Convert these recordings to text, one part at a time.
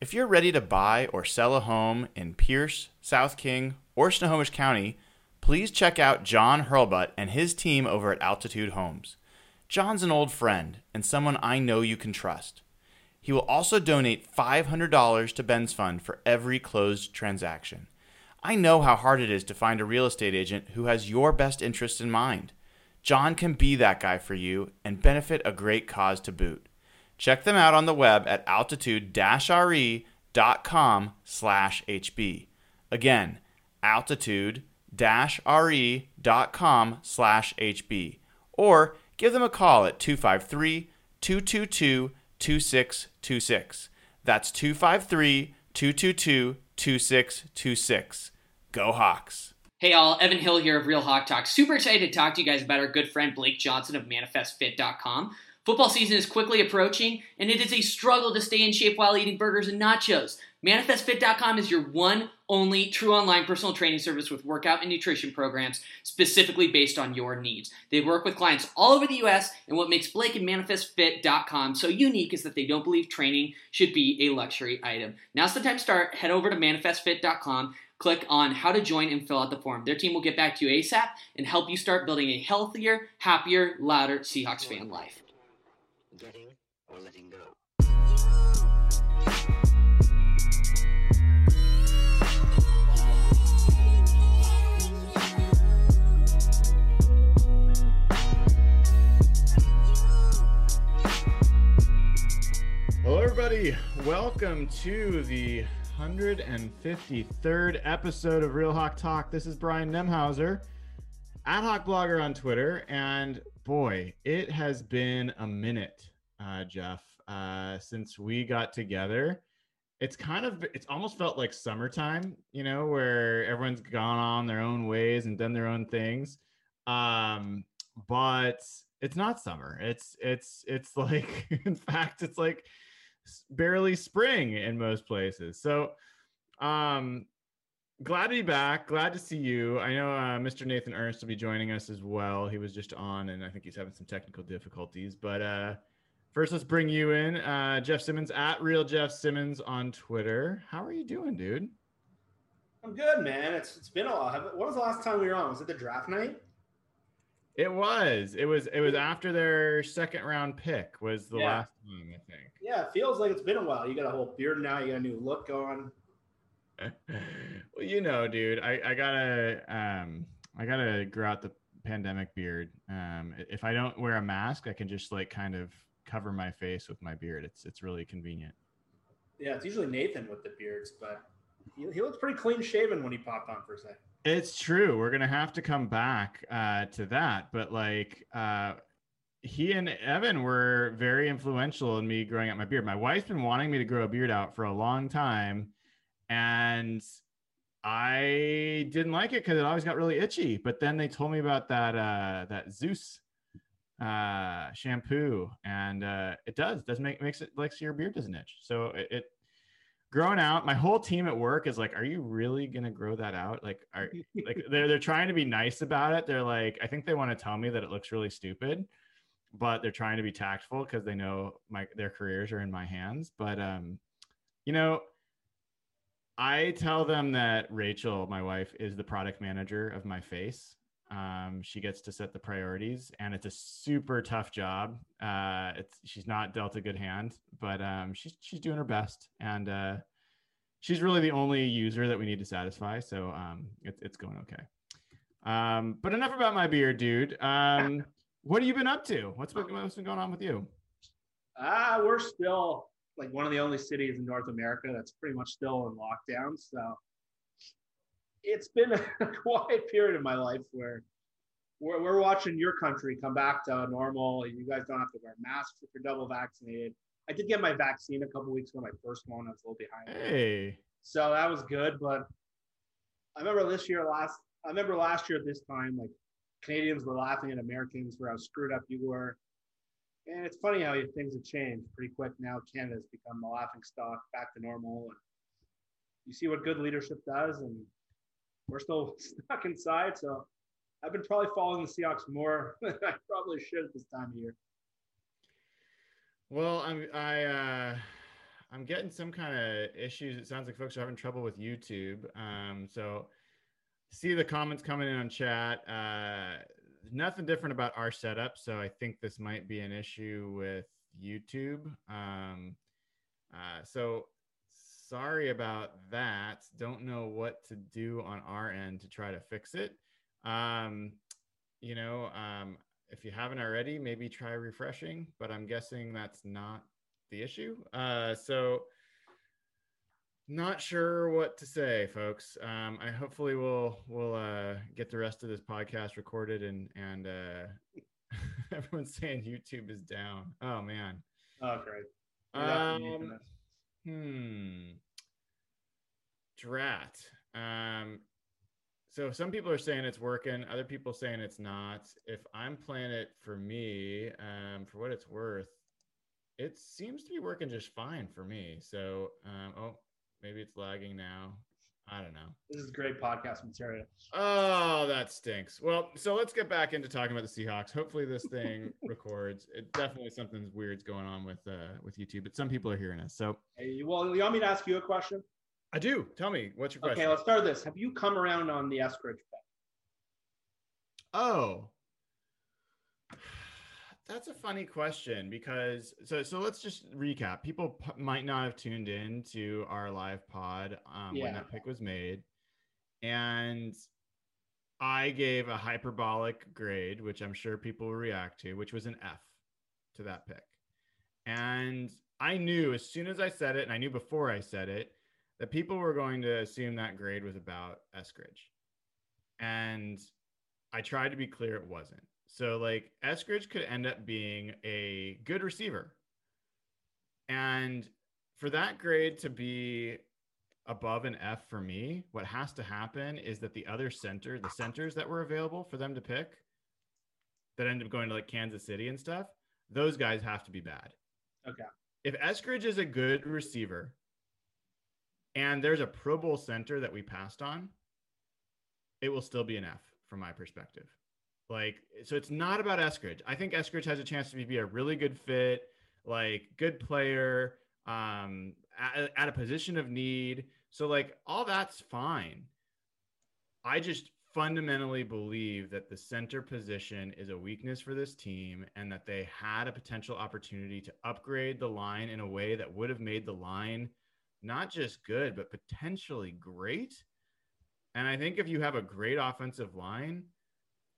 If you're ready to buy or sell a home in Pierce, South King, or Snohomish County, please check out John Hurlbut and his team over at Altitude Homes. John's an old friend and someone I know you can trust. He will also donate $500 to Ben's Fund for every closed transaction. I know how hard it is to find a real estate agent who has your best interests in mind. John can be that guy for you and benefit a great cause to boot. Check them out on the web at altitude-re.com slash HB. Again, altitude-re.com slash HB. Or give them a call at 253-222-2626. That's 253-222-2626. Go Hawks! Hey all, Evan Hill here of Real Hawk Talk. Super excited to talk to you guys about our good friend Blake Johnson of ManifestFit.com. Football season is quickly approaching, and it is a struggle to stay in shape while eating burgers and nachos. ManifestFit.com is your one, only true online personal training service with workout and nutrition programs specifically based on your needs. They work with clients all over the US, and what makes Blake and ManifestFit.com so unique is that they don't believe training should be a luxury item. Now's the time to start. Head over to ManifestFit.com click on how to join and fill out the form. Their team will get back to you ASAP and help you start building a healthier, happier, louder Seahawks fan life. Getting or letting go. Hello, everybody. Welcome to the 153rd episode of Real Hawk Talk. This is Brian Nemhauser, at Hawkblogger on Twitter. And boy, it has been a minute, uh, Jeff, uh, since we got together. It's kind of, it's almost felt like summertime, you know, where everyone's gone on their own ways and done their own things. Um, but it's not summer. It's, it's, it's like, in fact, it's like, barely spring in most places. So, um, glad to be back. Glad to see you. I know uh, Mr. Nathan Ernst will be joining us as well. He was just on, and I think he's having some technical difficulties. But uh, first, let's bring you in, uh, Jeff Simmons at Real Jeff Simmons on Twitter. How are you doing, dude? I'm good, man. It's it's been a while. What was the last time we were on? Was it the draft night? It was. It was. It was after their second round pick. Was the yeah. last time I think. Yeah, it feels like it's been a while. You got a whole beard now. You got a new look going. well, you know, dude, I I gotta um I gotta grow out the pandemic beard. Um, if I don't wear a mask, I can just like kind of cover my face with my beard. It's it's really convenient. Yeah, it's usually Nathan with the beards, but he, he looks pretty clean shaven when he popped on for a second. It's true. We're gonna have to come back uh, to that, but like uh, he and Evan were very influential in me growing out my beard. My wife's been wanting me to grow a beard out for a long time, and I didn't like it because it always got really itchy. But then they told me about that uh, that Zeus uh, shampoo, and uh, it does does make makes it like your beard doesn't itch. So it, it growing out. My whole team at work is like, "Are you really gonna grow that out?" Like, are like they're they're trying to be nice about it. They're like, I think they want to tell me that it looks really stupid but they're trying to be tactful because they know my their careers are in my hands. But um, you know, I tell them that Rachel, my wife, is the product manager of my face. Um, she gets to set the priorities, and it's a super tough job. Uh, it's she's not dealt a good hand, but um, she's she's doing her best, and uh, she's really the only user that we need to satisfy. So um, it's it's going okay. Um, but enough about my beard, dude. Um, what have you been up to? What's been, what's been going on with you? Ah, uh, we're still like one of the only cities in North America that's pretty much still in lockdown. So it's been a quiet period of my life where we're, we're watching your country come back to normal. You guys don't have to wear masks if you're double vaccinated. I did get my vaccine a couple weeks ago, my first one. I was a little behind. Hey. So that was good. But I remember this year, last I remember last year at this time, like Canadians were laughing at Americans for how screwed up you were. And it's funny how things have changed pretty quick now. Canada's become a laughing stock, back to normal. And you see what good leadership does, and we're still stuck inside. So I've been probably following the Seahawks more than I probably should at this time of year. Well, I'm I uh I'm getting some kind of issues. It sounds like folks are having trouble with YouTube. Um, so see the comments coming in on chat. Uh, nothing different about our setup. So I think this might be an issue with YouTube. Um, uh, so sorry about that. Don't know what to do on our end to try to fix it. Um, you know, um, if you haven't already, maybe try refreshing, but I'm guessing that's not the issue. Uh, so, not sure what to say, folks. Um, I hopefully we'll we'll uh, get the rest of this podcast recorded and and uh, everyone's saying YouTube is down. Oh man. Oh great. Um, hmm. Drat. Um, so some people are saying it's working, other people saying it's not. If I'm playing it for me, um, for what it's worth, it seems to be working just fine for me. So, um, oh, maybe it's lagging now. I don't know. This is great podcast material. Oh, that stinks. Well, so let's get back into talking about the Seahawks. Hopefully, this thing records. It definitely something's weird's going on with uh, with YouTube, but some people are hearing us. So, hey, well, you want me to ask you a question? I do. Tell me, what's your question? Okay, let's start this. Have you come around on the Eskridge bet? Oh, that's a funny question because so so let's just recap. People p- might not have tuned in to our live pod um, yeah. when that pick was made, and I gave a hyperbolic grade, which I'm sure people will react to, which was an F to that pick, and I knew as soon as I said it, and I knew before I said it that people were going to assume that grade was about Eskridge. And I tried to be clear it wasn't. So, like, Eskridge could end up being a good receiver. And for that grade to be above an F for me, what has to happen is that the other center, the centers that were available for them to pick that end up going to like Kansas City and stuff, those guys have to be bad. Okay. If Eskridge is a good receiver, and there's a Pro Bowl center that we passed on, it will still be an F from my perspective. Like, so it's not about Eskridge. I think Eskridge has a chance to be a really good fit, like good player, um, at, at a position of need. So like all that's fine. I just fundamentally believe that the center position is a weakness for this team and that they had a potential opportunity to upgrade the line in a way that would have made the line not just good, but potentially great. And I think if you have a great offensive line,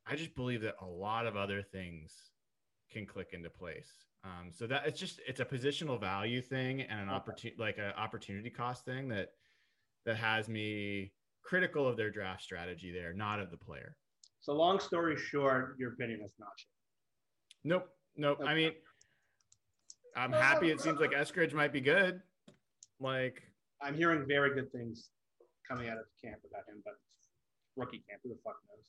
I just believe that a lot of other things can click into place. Um, so that it's just it's a positional value thing and an opportunity like an opportunity cost thing that that has me critical of their draft strategy there, not of the player. So long story short, your opinion is not. Nope. Nope. Okay. I mean, I'm happy it seems like Eskridge might be good. Like I'm hearing very good things coming out of camp about him, but rookie camp, who the fuck knows?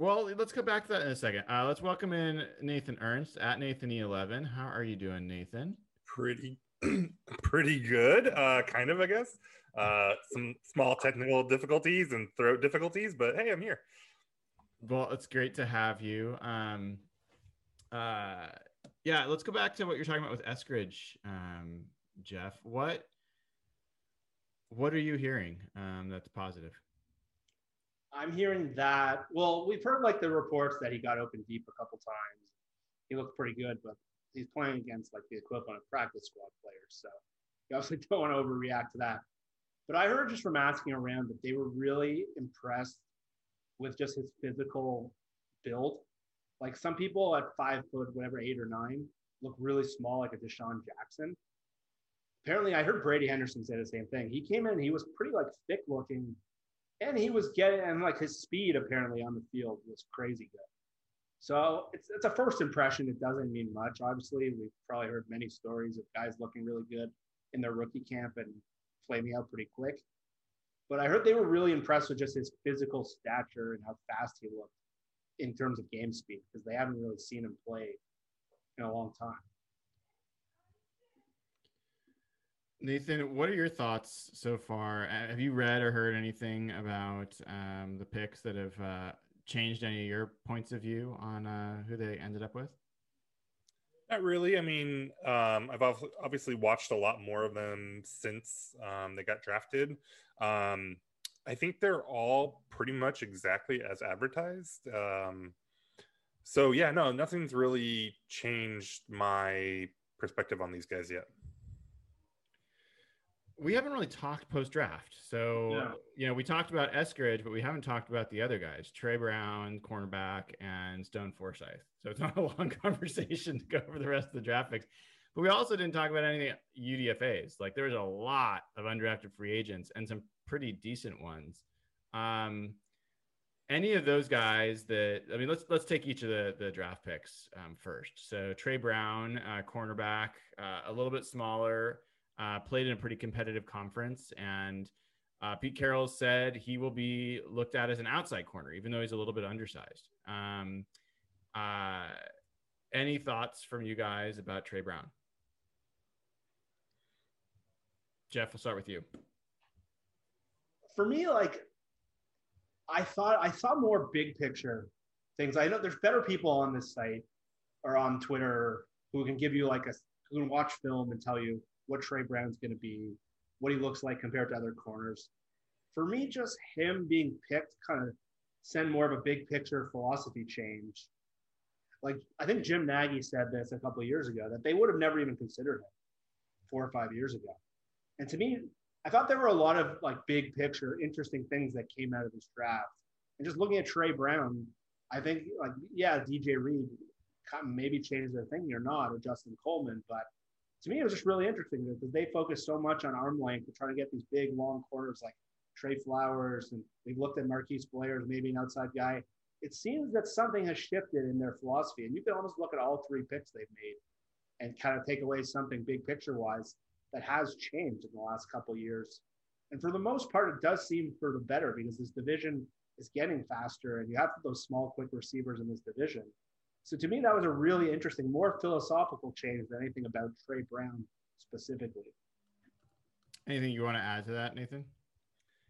Well, let's go back to that in a second. Uh, let's welcome in Nathan Ernst at Nathan E11. How are you doing, Nathan? Pretty, pretty good. Uh, kind of, I guess. Uh, some small technical difficulties and throat difficulties, but hey, I'm here. Well, it's great to have you. Um, uh, yeah, let's go back to what you're talking about with Eskridge, um, Jeff. What what are you hearing um, that's positive? I'm hearing that. Well, we've heard like the reports that he got open deep a couple times. He looked pretty good, but he's playing against like the equivalent of practice squad players. So you obviously don't want to overreact to that. But I heard just from asking around that they were really impressed with just his physical build. Like some people at five foot, whatever, eight or nine, look really small, like a DeSean Jackson apparently I heard Brady Henderson say the same thing. He came in, he was pretty like thick looking, and he was getting and like his speed apparently on the field was crazy good. So it's it's a first impression. It doesn't mean much. Obviously, we've probably heard many stories of guys looking really good in their rookie camp and flaming out pretty quick. but I heard they were really impressed with just his physical stature and how fast he looked in terms of game speed because they haven't really seen him play in a long time. Nathan, what are your thoughts so far? Have you read or heard anything about um, the picks that have uh, changed any of your points of view on uh, who they ended up with? Not really. I mean, um, I've obviously watched a lot more of them since um, they got drafted. Um, I think they're all pretty much exactly as advertised. Um, so yeah, no, nothing's really changed my perspective on these guys yet we haven't really talked post draft. So, yeah. you know, we talked about Eskridge, but we haven't talked about the other guys, Tre Brown, cornerback, and Stone Forsythe. So it's not a long conversation to go over the rest of the draft picks. But we also didn't talk about anything UDFAs. Like there was a lot of undrafted free agents and some pretty decent ones. Um, any of those guys that I mean, let's let's take each of the the draft picks um, first. So Tre Brown, uh, cornerback, uh, a little bit smaller uh, played in a pretty competitive conference. And uh, Pete Carroll said he will be looked at as an outside corner, even though he's a little bit undersized. Um, uh, any thoughts from you guys about Tre Brown? Jeff, we'll start with you. For me, like I thought, I saw more big picture things. I know there's better people on this site or on Twitter who can give you like a who can watch film and tell you what Tre Brown's going to be, what he looks like compared to other corners. For me, just him being picked kind of send more of a big picture philosophy change. Like I think Jim Nagy said this a couple years ago that they would have never even considered him four or five years ago. And to me, I thought there were a lot of like big picture, interesting things that came out of this draft. And just looking at Tre Brown, I think like yeah, DJ Reed maybe changes their thinking or not, or Justin Coleman, but to me, it was just really interesting because they focused so much on arm length to try to get these big, long corners like Tre Flowers, and they've looked at Marquise Blair as maybe an outside guy. It seems that something has shifted in their philosophy, and you can almost look at all three picks they've made and kind of take away something big picture wise that has changed in the last couple years. And for the most part, it does seem for the better because this division is getting faster, and you have those small, quick receivers in this division. So to me, that was a really interesting, more philosophical change than anything about Tre Brown specifically. Anything you want to add to that, Nathan?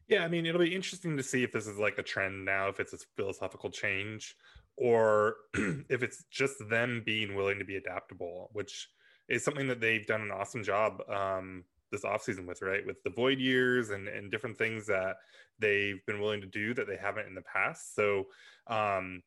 Yeah, I mean, it'll be interesting to see if this is like a trend now, if it's a philosophical change, or if it's just them being willing to be adaptable, which is something that they've done an awesome job um, this offseason with, right? With the void years and, and different things that they've been willing to do that they haven't in the past. So, um,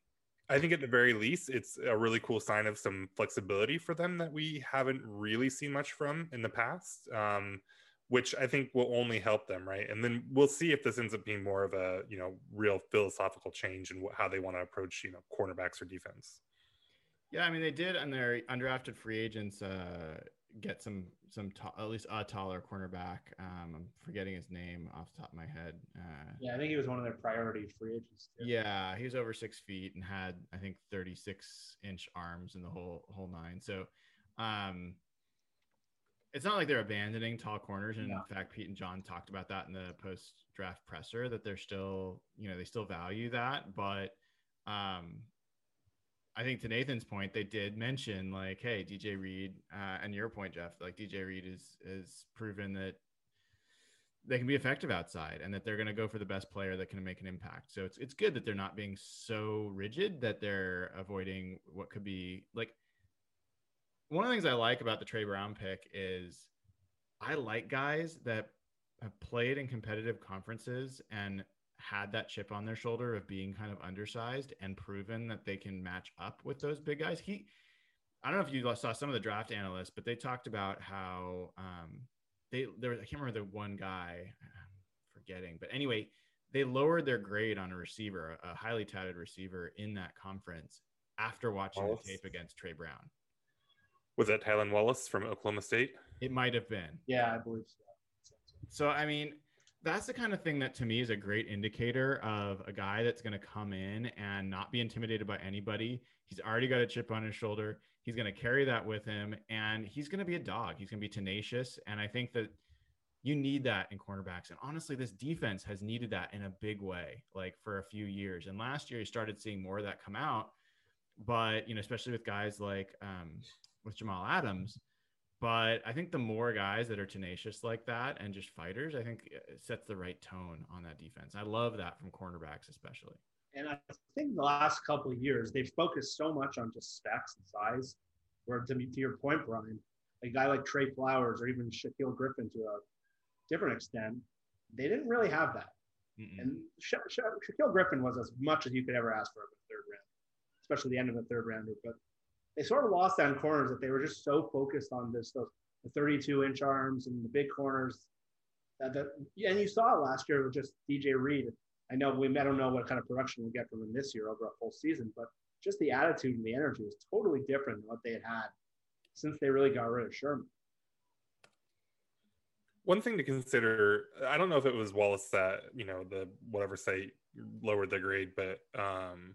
I think at the very least, it's a really cool sign of some flexibility for them that we haven't really seen much from in the past, um, which I think will only help them, right? And then we'll see if this ends up being more of a you know real philosophical change in how they want to approach you know cornerbacks or defense. Yeah, I mean they did on their undrafted free agents uh, get some some t- at least a taller cornerback. Um, I'm forgetting his name off the top of my head. Uh, yeah, I think he was one of their priority free agents. Too. Yeah, he was over six feet and had I think 36 inch arms in the whole whole nine. So, um, it's not like they're abandoning tall corners. And in fact, Pete and John talked about that in the post draft presser that they're still you know they still value that, but um, I think to Nathan's point, they did mention like, hey, DJ Reed, uh, and your point, Jeff, like DJ Reed is is proven that they can be effective outside and that they're going to go for the best player that can make an impact. So it's it's good that they're not being so rigid that they're avoiding what could be like. One of the things I like about the Tre Brown pick is I like guys that have played in competitive conferences and had that chip on their shoulder of being kind of undersized and proven that they can match up with those big guys. He, I don't know if you saw some of the draft analysts, but they talked about how um, they there. I can't remember the one guy, I'm forgetting, but anyway, they lowered their grade on a receiver, a highly touted receiver in that conference after watching Wallace. the tape against Tre Brown. Was that Tylan Wallace from Oklahoma State? It might have been. Yeah, I believe so. So I mean, that's the kind of thing that to me is a great indicator of a guy that's going to come in and not be intimidated by anybody. He's already got a chip on his shoulder. He's going to carry that with him and he's going to be a dog. He's going to be tenacious. And I think that you need that in cornerbacks. And honestly, this defense has needed that in a big way, like for a few years. And last year, you started seeing more of that come out. But, you know, especially with guys like um, with Jamal Adams. But I think the more guys that are tenacious like that and just fighters, I think it sets the right tone on that defense. I love that from cornerbacks, especially. And I think the last couple of years, they've focused so much on just specs and size. Where to, to your point, Brian, a guy like Tre Flowers or even Shaquill Griffin to a different extent, they didn't really have that. Mm-mm. And Sha- Sha- Shaquill Griffin was as much as you could ever ask for in the third round, especially the end of the third rounder. But they sort of lost on corners that they were just so focused on this those the 32 inch arms and the big corners. That, that and you saw last year with just DJ Reed. I know we I don't know what kind of production we get from him this year over a full season, but just the attitude and the energy was totally different than what they had had since they really got rid of Sherman. One thing to consider, I don't know if it was Wallace that, you know, the whatever site lowered the grade, but um,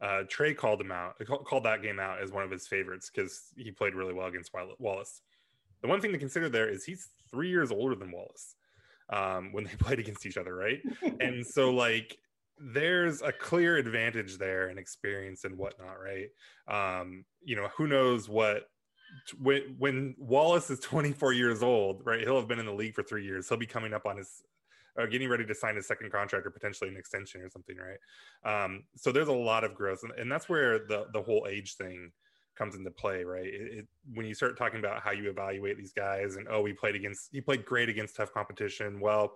uh, Tre called him out, called that game out as one of his favorites because he played really well against Wallace. The one thing to consider there is he's three years older than Wallace um, when they played against each other, right? and so, like, there's a clear advantage there and experience and whatnot, right? Um, you know, who knows what when when Wallace is 24 years old, right? He'll have been in the league for three years. He'll be coming up on his or getting ready to sign his second contract or potentially an extension or something, right? Um, so there's a lot of growth, and, and, that's where the the whole age thing comes into play, right? It, it, when you start talking about how you evaluate these guys, and oh, he played against he played great against tough competition. Well,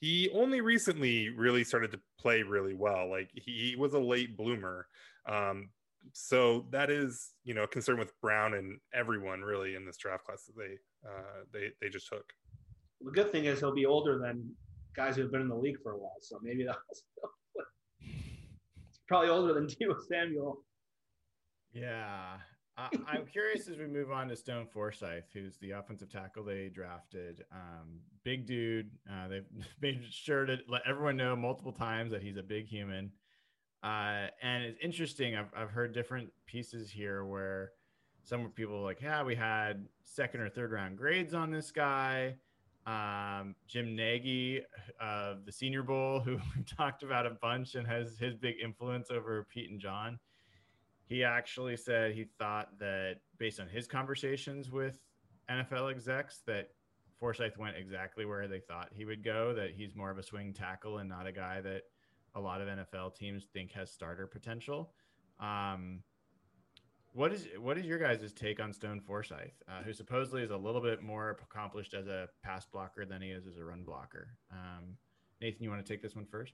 he only recently really started to play really well. Like he, he was a late bloomer. Um, so that is you know a concern with Brown and everyone really in this draft class that they uh, they they just took. The good thing is he'll be older than guys who have been in the league for a while, so maybe that's probably older than Deebo Samuel. Yeah, I, am curious as we move on to Stone Forsythe, who's the offensive tackle they drafted. Um, big dude. Uh, they've made sure to let everyone know multiple times that he's a big human. Uh, and it's interesting. I've, I've heard different pieces here where some people like, yeah, we had second or third round grades on this guy. Um, Jim Nagy of the Senior Bowl, who we talked about a bunch and has his big influence over Pete and John. He actually said he thought that based on his conversations with NFL execs, that Forsythe went exactly where they thought he would go, that he's more of a swing tackle and not a guy that – a lot of NFL teams think has starter potential. Um, what is what is your guys' take on Stone Forsythe, uh, who supposedly is a little bit more accomplished as a pass blocker than he is as a run blocker? Um, Nathan, you want to take this one first?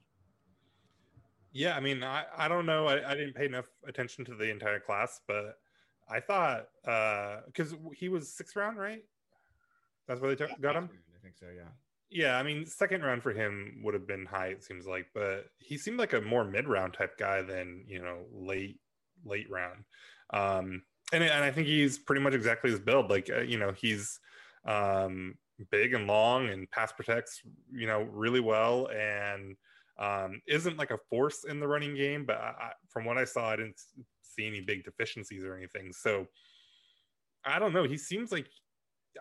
Yeah, I mean, I, I don't know. I, I didn't pay enough attention to the entire class, but I thought because uh, he was sixth round, right? That's where they took, got him. I think so. Yeah. Yeah, I mean, second round for him would have been high. It seems like, but he seemed like a more mid round type guy than you know late late round. Um, and and I think he's pretty much exactly his build. Like uh, you know, he's um, big and long and pass protects you know really well and um, isn't like a force in the running game. But I, from what I saw, I didn't see any big deficiencies or anything. So I don't know. He seems like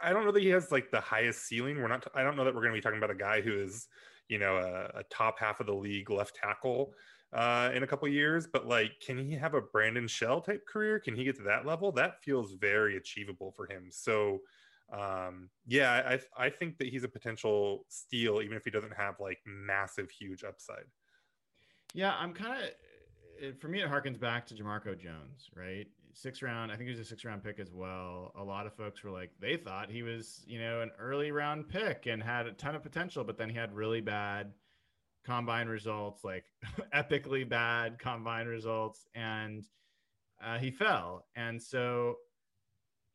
I don't know that he has like the highest ceiling. We're not. I don't know that we're going to be talking about a guy who is, you know, a, a top half of the league left tackle uh, in a couple years. But like, can he have a Brandon Shell type career? Can he get to that level? That feels very achievable for him. So, um, yeah, I I think that he's a potential steal, even if he doesn't have like massive, huge upside. Yeah, I'm kind of. For me, it harkens back to Jamarco Jones, right? six round. I think he was a six round pick as well. A lot of folks were like, they thought he was, you know, an early round pick and had a ton of potential, but then he had really bad combine results, like epically bad combine results, and uh, he fell. And so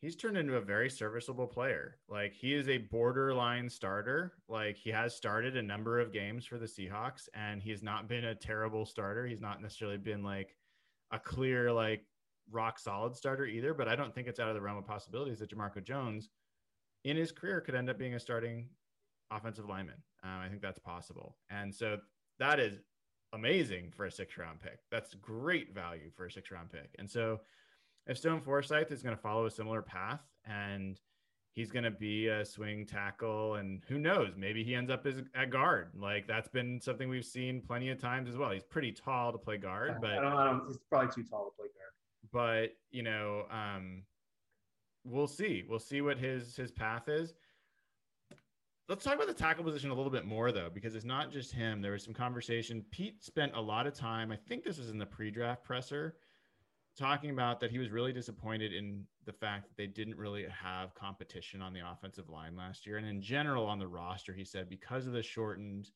he's turned into a very serviceable player. Like he is a borderline starter. Like he has started a number of games for the Seahawks, and he's not been a terrible starter. He's not necessarily been like a clear like rock solid starter either, but I don't think it's out of the realm of possibilities that Jamarco Jones in his career could end up being a starting offensive lineman. Um, I think that's possible. And so that is amazing for a six round pick. That's great value for a six round pick. And so if Stone Forsythe is going to follow a similar path and he's going to be a swing tackle and who knows maybe he ends up as at guard like that's been something we've seen plenty of times as well he's pretty tall to play guard but I don't, I don't, he's probably too tall to play guard. but you know um we'll see we'll see what his his path is let's talk about the tackle position a little bit more though because it's not just him. There was some conversation. Pete spent a lot of time i think this was in the pre-draft presser talking about that he was really disappointed in the fact that they didn't really have competition on the offensive line last year. And in general on the roster he said because of the shortened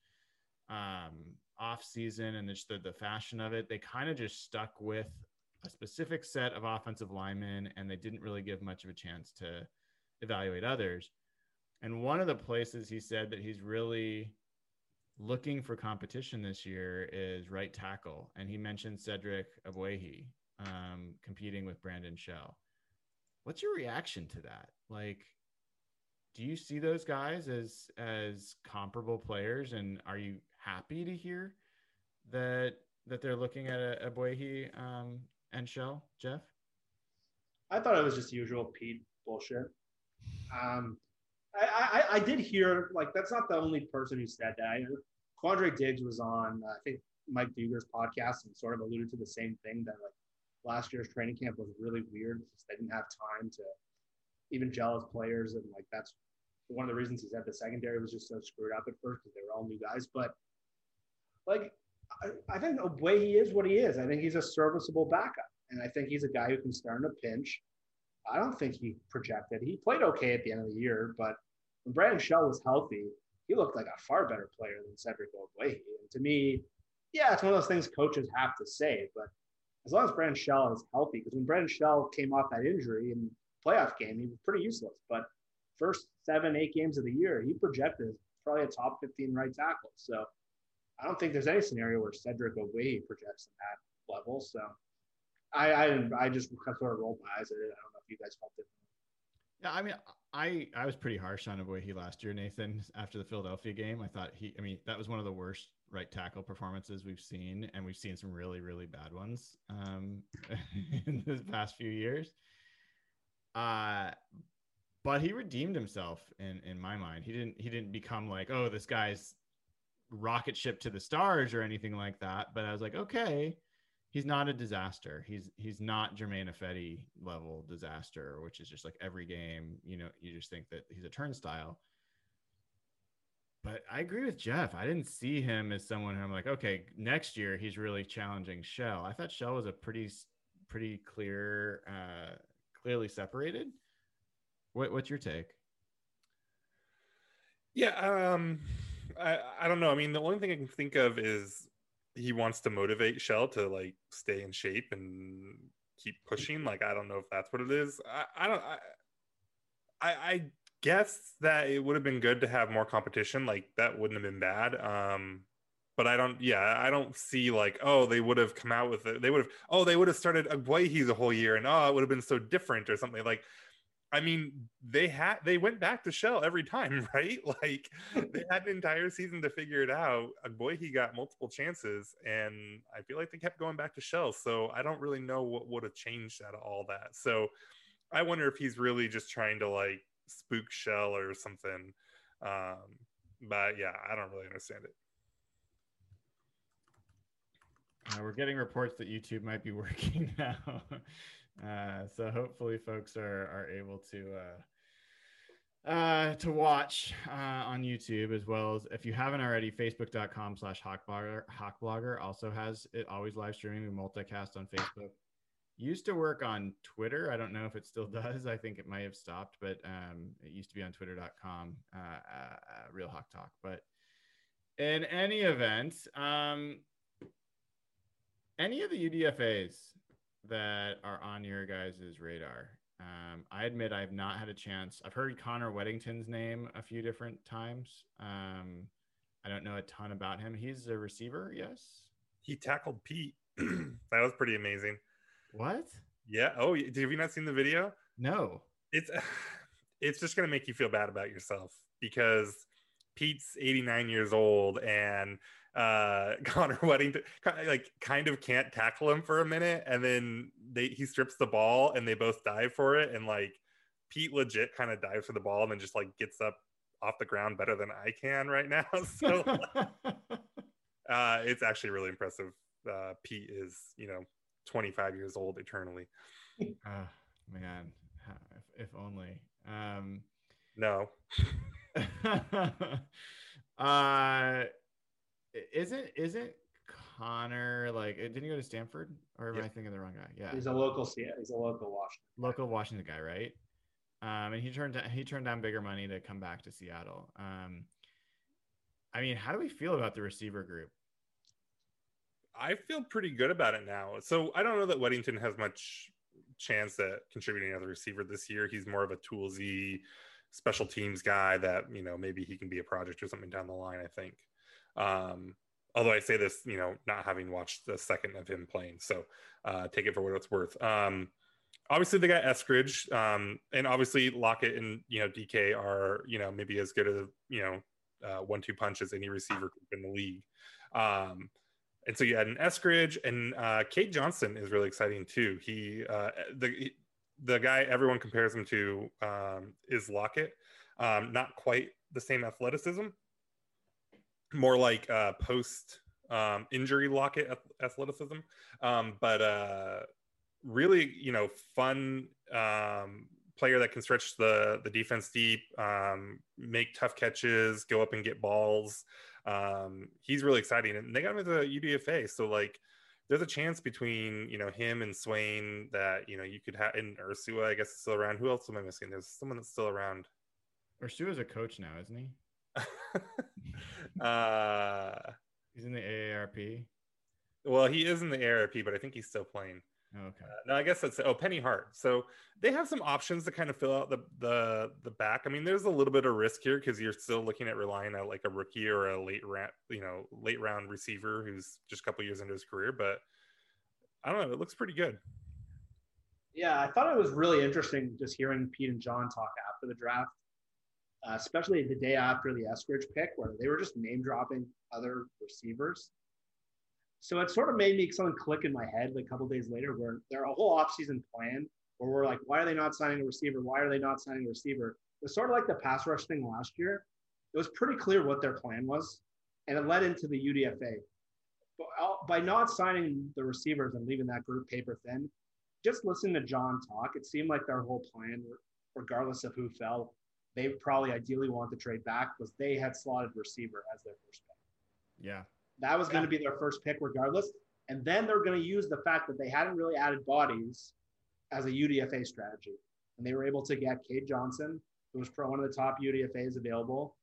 um, off season and just the, the fashion of it they kind of just stuck with a specific set of offensive linemen and they didn't really give much of a chance to evaluate others and one of the places he said that he's really looking for competition this year is right tackle and he mentioned cedric Ogbuehi um, competing with Brandon Shell. What's your reaction to that? Like, do you see those guys as as comparable players, and are you happy to hear that that they're looking at a, Ogbuehi um, and Shell, Jeff? I thought it was just usual Pete bullshit. Um, I, I, I did hear like that's not the only person who said that. I, Quandre Diggs was on uh, I think Mike Dugar's podcast and sort of alluded to the same thing that like last year's training camp was really weird because they didn't have time to even gel as players. And like that's one of the reasons he said the secondary was just so screwed up at first because they were all new guys. But like, I, I think the way he is what he is, I think he's a serviceable backup. And I think he's a guy who can start in a pinch. I don't think he projected. He played okay at the end of the year, but when Brandon Shell was healthy, he looked like a far better player than Cedric Ogbuehi. And to me, yeah, it's one of those things coaches have to say, but as long as Brandon Shell is healthy, because when Brandon Shell came off that injury in playoff game, he was pretty useless. But first seven, eight games of the year, he projected probably a top 15 right tackle. So I don't think there's any scenario where Cedric Ogbuehi projects at that level. So I, I, I just sort of rolled my eyes at it. I don't you guys felt. Yeah, I mean, I I was pretty harsh on Ogbuehi last year, Nathan. After the Philadelphia game, I thought he. I mean, that was one of the worst right tackle performances we've seen, and we've seen some really really bad ones um, in the past few years. Uh but he redeemed himself in in my mind. He didn't he didn't become like, oh, this guy's rocket ship to the stars or anything like that. But I was like, okay, he's not a disaster. He's he's not Germain Ifedi level disaster, which is just like every game, you know, you just think that he's a turnstile. But I agree with Jeff. I didn't see him as someone who I'm like, okay, next year he's really challenging Shell. I thought Shell was a pretty pretty clear, uh, clearly separated. What, what's your take? Yeah, um, I, I don't know. I mean, the only thing I can think of is he wants to motivate Shell to like stay in shape and keep pushing. Like I don't know if that's what it is. I, I don't. I, I, I guess that it would have been good to have more competition. Like that wouldn't have been bad. Um, but I don't. Yeah, I don't see like oh they would have come out with it. They would have oh they would have started Ogbuehi's a whole year and oh it would have been so different or something like. I mean, they had they went back to Shell every time, right? Like they had an entire season to figure it out. Boy, he got multiple chances, and I feel like they kept going back to Shell. So I don't really know what would have changed out of all that. So I wonder if he's really just trying to like spook Shell or something. Um, but yeah, I don't really understand it. Uh, we're getting reports that YouTube might be working now. Uh, so hopefully folks are, are able to uh, uh, to watch uh, on YouTube as well as if you haven't already, facebook.com slash hawkblogger. Hawkblogger also has it always live streaming. We multicast on Facebook. Used to work on Twitter. I don't know if it still does. I think it might have stopped, but um, it used to be on twitter.com, uh, uh, uh, Real Hawk Talk. But in any event, um, any of the UDFAs that are on your guys' radar? Um, I admit I've not had a chance. I've heard Connor Wedington's name a few different times. Um, I don't know a ton about him. He's a receiver, yes. He tackled Pete. that was pretty amazing. What? Yeah. Oh, have you not seen the video? No. It's it's just gonna make you feel bad about yourself because Pete's 89 years old and uh Connor Wedington like kind of can't tackle him for a minute and then they he strips the ball and they both dive for it and like Pete legit kind of dives for the ball and then just like gets up off the ground better than I can right now. So uh, it's actually really impressive. Uh, Pete is, you know, 25 years old eternally. oh, man, if, if only. Um, no. uh, isn't isn't Connor like didn't he go to Stanford or am I thinking the wrong guy? Yeah, he's a local. Yeah, he's a local Washington. Local Washington guy, right? Um, and he turned he turned down bigger money to come back to Seattle. Um, I mean, how do we feel about the receiver group? I feel pretty good about it now. So I don't know that Wedington has much chance at contributing as a receiver this year. He's more of a toolsy special teams guy that you know maybe he can be a project or something down the line. I think. Um, although I say this, you know, not having watched the second of him playing, so uh, take it for what it's worth. Um, obviously, they got Eskridge, um, and obviously Lockett and you know DK are you know maybe as good as you know uh, one-two punch as any receiver in the league. Um, and so you had an Eskridge and uh, Cade Johnson is really exciting too. He uh, the the guy everyone compares him to um, is Lockett. Um, not quite the same athleticism, more like uh, post um, injury Lockett athleticism, um, but uh, really you know fun um, player that can stretch the the defense deep, um, make tough catches, go up and get balls um, he's really exciting, and they got him as a UDFA. So like, there's a chance between you know him and Swain that you know you could have in Ursua. I guess is still around. Who else am I missing? There's someone that's still around. Ursua's a coach now, isn't he? uh, he's in the AARP. Well, he is in the AARP, but I think he's still playing. Okay. Uh, no, I guess that's oh Penny Hart. So they have some options to kind of fill out the the the back. I mean, there's a little bit of risk here because you're still looking at relying on like a rookie or a late round, you know, late round receiver who's just a couple years into his career. But I don't know. It looks pretty good. Yeah, I thought it was really interesting just hearing Pete and John talk after the draft, uh, especially the day after the Eskridge pick, where they were just name dropping other receivers. So it sort of made me something click in my head a couple days later where there a whole offseason plan where we're like, why are they not signing a receiver? Why are they not signing a receiver? It was sort of like the pass rush thing last year. It was pretty clear what their plan was, and it led into the UDFA. But by not signing the receivers and leaving that group paper thin, just listening to John talk, it seemed like their whole plan, regardless of who fell, they probably ideally want to trade back because they had slotted receiver as their first pick. Yeah. That was going to be their first pick regardless. And then they're going to use the fact that they hadn't really added bodies as a UDFA strategy. And they were able to get Cade Johnson, who was one of the top UDFAs available.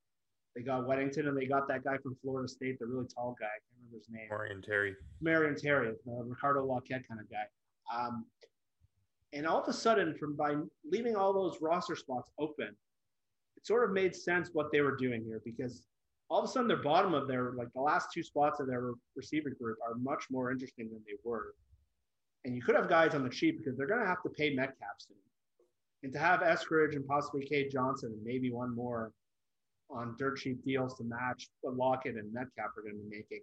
They got Wedington and they got that guy from Florida State, the really tall guy. I can't remember his name. Marion Terry. Marion Terry, the Ricardo Lockette kind of guy. Um, and all of a sudden, from by leaving all those roster spots open, it sort of made sense what they were doing here because all of a sudden their bottom of their like the last two spots of their receiver group are much more interesting than they were. And you could have guys on the cheap because they're going to have to pay Metcalf soon. And to have Eskridge and possibly Cade Johnson and maybe one more on dirt cheap deals to match what Lockett and Metcalf are going to be making,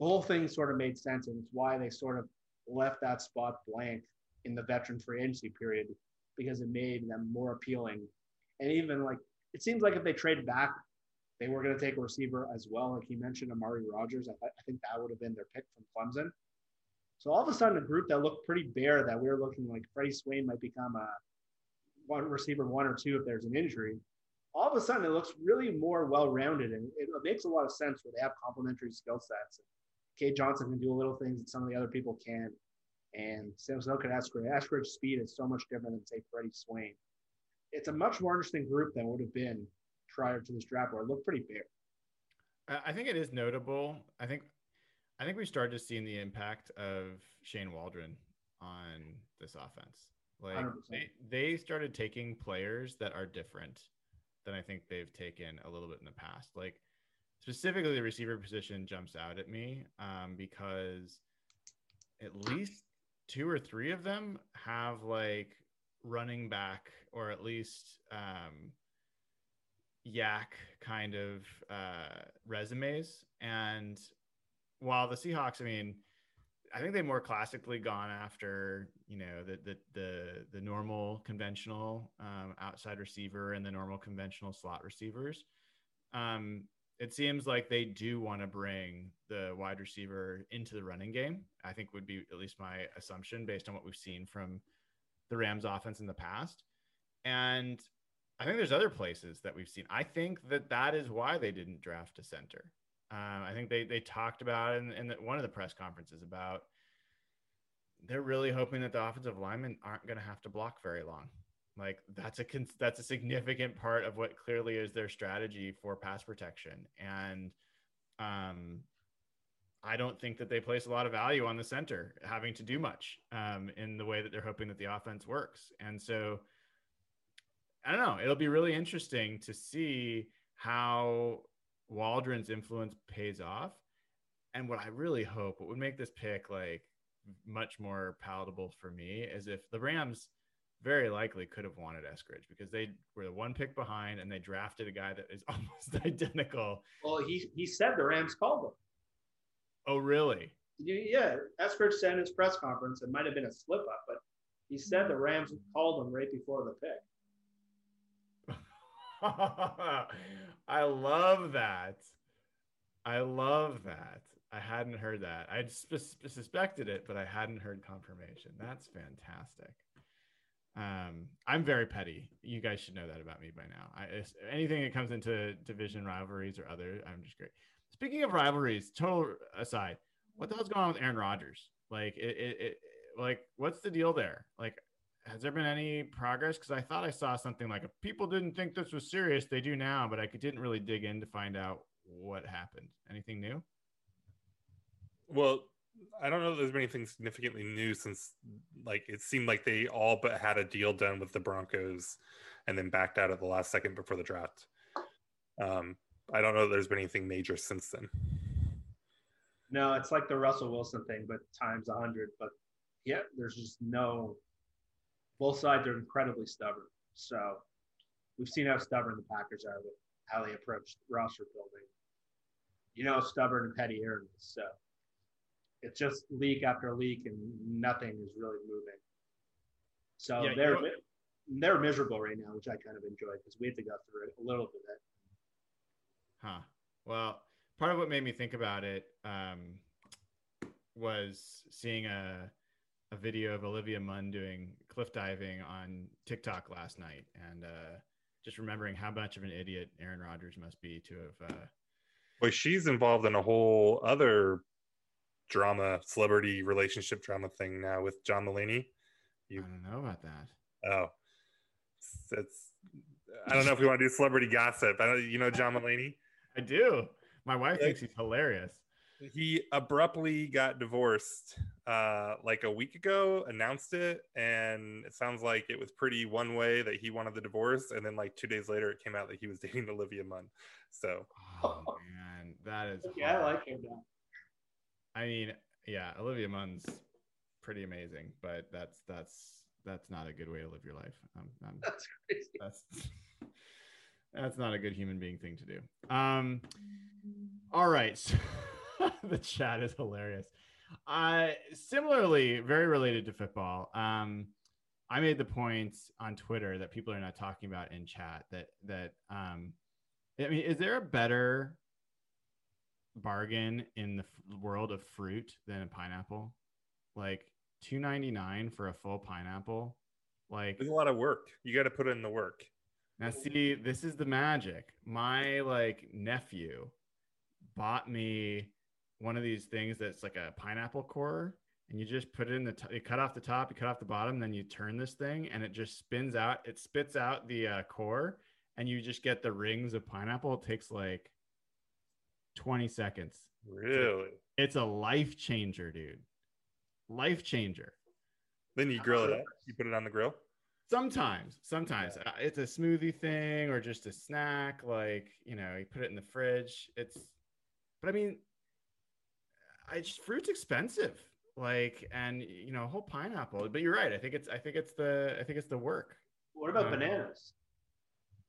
the whole thing sort of made sense. And it's why they sort of left that spot blank in the veteran free agency period because it made them more appealing. And even like, it seems like if they trade back they were going to take a receiver as well. Like he mentioned, Amari Rogers. I, th- I think that would have been their pick from Clemson. So all of a sudden, a group that looked pretty bare that we were looking like Freddie Swain might become a one receiver, one or two if there's an injury. All of a sudden, it looks really more well-rounded, and it, makes a lot of sense where they have complementary skill sets. Cade Johnson can do a little things that some of the other people can, and so, so can Eskridge. Eskridge's speed is so much different than say Freddie Swain. It's a much more interesting group than would have been prior to this draft where it looked pretty bare. I think it is notable. I think I think we started to seeing the impact of Shane Waldron on this offense. Like they, they started taking players that are different than I think they've taken a little bit in the past. Like specifically the receiver position jumps out at me um, because at least two or three of them have like running back or at least um, YAC kind of uh, resumes. And while the Seahawks, I mean, I think they've more classically gone after you know the the the, the normal conventional um, outside receiver and the normal conventional slot receivers. Um, it seems like they do want to bring the wide receiver into the running game. I think would be at least my assumption based on what we've seen from the Rams offense in the past. And I think there's other places that we've seen. I think that that is why they didn't draft a center. Um, I think they they talked about in, in the, one of the press conferences about they're really hoping that the offensive linemen aren't going to have to block very long. Like that's a that's a significant part of what clearly is their strategy for pass protection, and um, I don't think that they place a lot of value on the center having to do much um, in the way that they're hoping that the offense works, and so I don't know. It'll be really interesting to see how Waldron's influence pays off, and what I really hope, what would make this pick like much more palatable for me, is if the Rams very likely could have wanted Eskridge because they were the one pick behind and they drafted a guy that is almost identical. Well, he he said the Rams called him. Oh, really? Yeah, Eskridge said in his press conference it might have been a slip up, but he said the Rams called him right before the pick. I love that. I love that. I hadn't heard that. I suspected it, but I hadn't heard confirmation. That's fantastic. Um, I'm very petty. You guys should know that about me by now. I, anything that comes into division rivalries or other, I'm just great. Speaking of rivalries, total aside, what the hell's going on with Aaron Rodgers? Like, it, it, it like, what's the deal there? Like, has there been any progress? Because I thought I saw something like, if people didn't think this was serious, they do now, but I didn't really dig in to find out what happened. Anything new? Well, I don't know there's been anything significantly new since like it seemed like they all but had a deal done with the Broncos and then backed out at the last second before the draft. Um, I don't know if there's been anything major since then. No, it's like the Russell Wilson thing, but times a hundred. But yeah, there's just no. Both sides are incredibly stubborn. So we've seen how stubborn the Packers are with how they approach roster building. You know, stubborn and petty Aaron. So it's just leak after leak and nothing is really moving. So yeah, they're they're miserable right now, which I kind of enjoy because we have to go through it a little bit. Huh. Well, part of what made me think about it um, was seeing a a video of Olivia Munn doing cliff diving on TikTok last night, and uh, just remembering how much of an idiot Aaron Rodgers must be to have. Uh, well, she's involved in a whole other drama, celebrity relationship drama thing now with John Mulaney. You, I don't know about that. Oh, it's, it's I don't know if we want to do celebrity gossip. I don't, you know John Mulaney. I do. My wife thinks he's hilarious. He abruptly got divorced uh, like a week ago, announced it, and it sounds like it was pretty one way that he wanted the divorce, and then like two days later, it came out that he was dating Olivia Munn. So, oh man, that is. Yeah, I like him now. I mean, yeah, Olivia Munn's pretty amazing, but that's that's that's not a good way to live your life. Um, um, that's crazy. That's that's not a good human being thing to do. Um, all right, the chat is hilarious. Uh, similarly, very related to football. Um, I made the point on Twitter that people are not talking about in chat that that um, I mean, is there a better bargain in the f- world of fruit than a pineapple. Like two ninety nine for a full pineapple. Like there's a lot of work. You got to put in the work. Now, see, this is the magic. My like nephew bought me one of these things that's like a pineapple core, and you just put it in the t- you cut off the top, you cut off the bottom, then you turn this thing, and it just spins out. It spits out the uh, core, and you just get the rings of pineapple. It takes like 20 seconds. Really? It's a life changer, dude. Life changer. Then you grill it up. You put it on the grill. Sometimes, sometimes yeah. Uh, it's a smoothie thing or just a snack. Like you know, you put it in the fridge. It's, but I mean, I just fruit's expensive. Like, and you know, a whole pineapple. But you're right. I think it's. I think it's the. I think it's the work. What about um, bananas?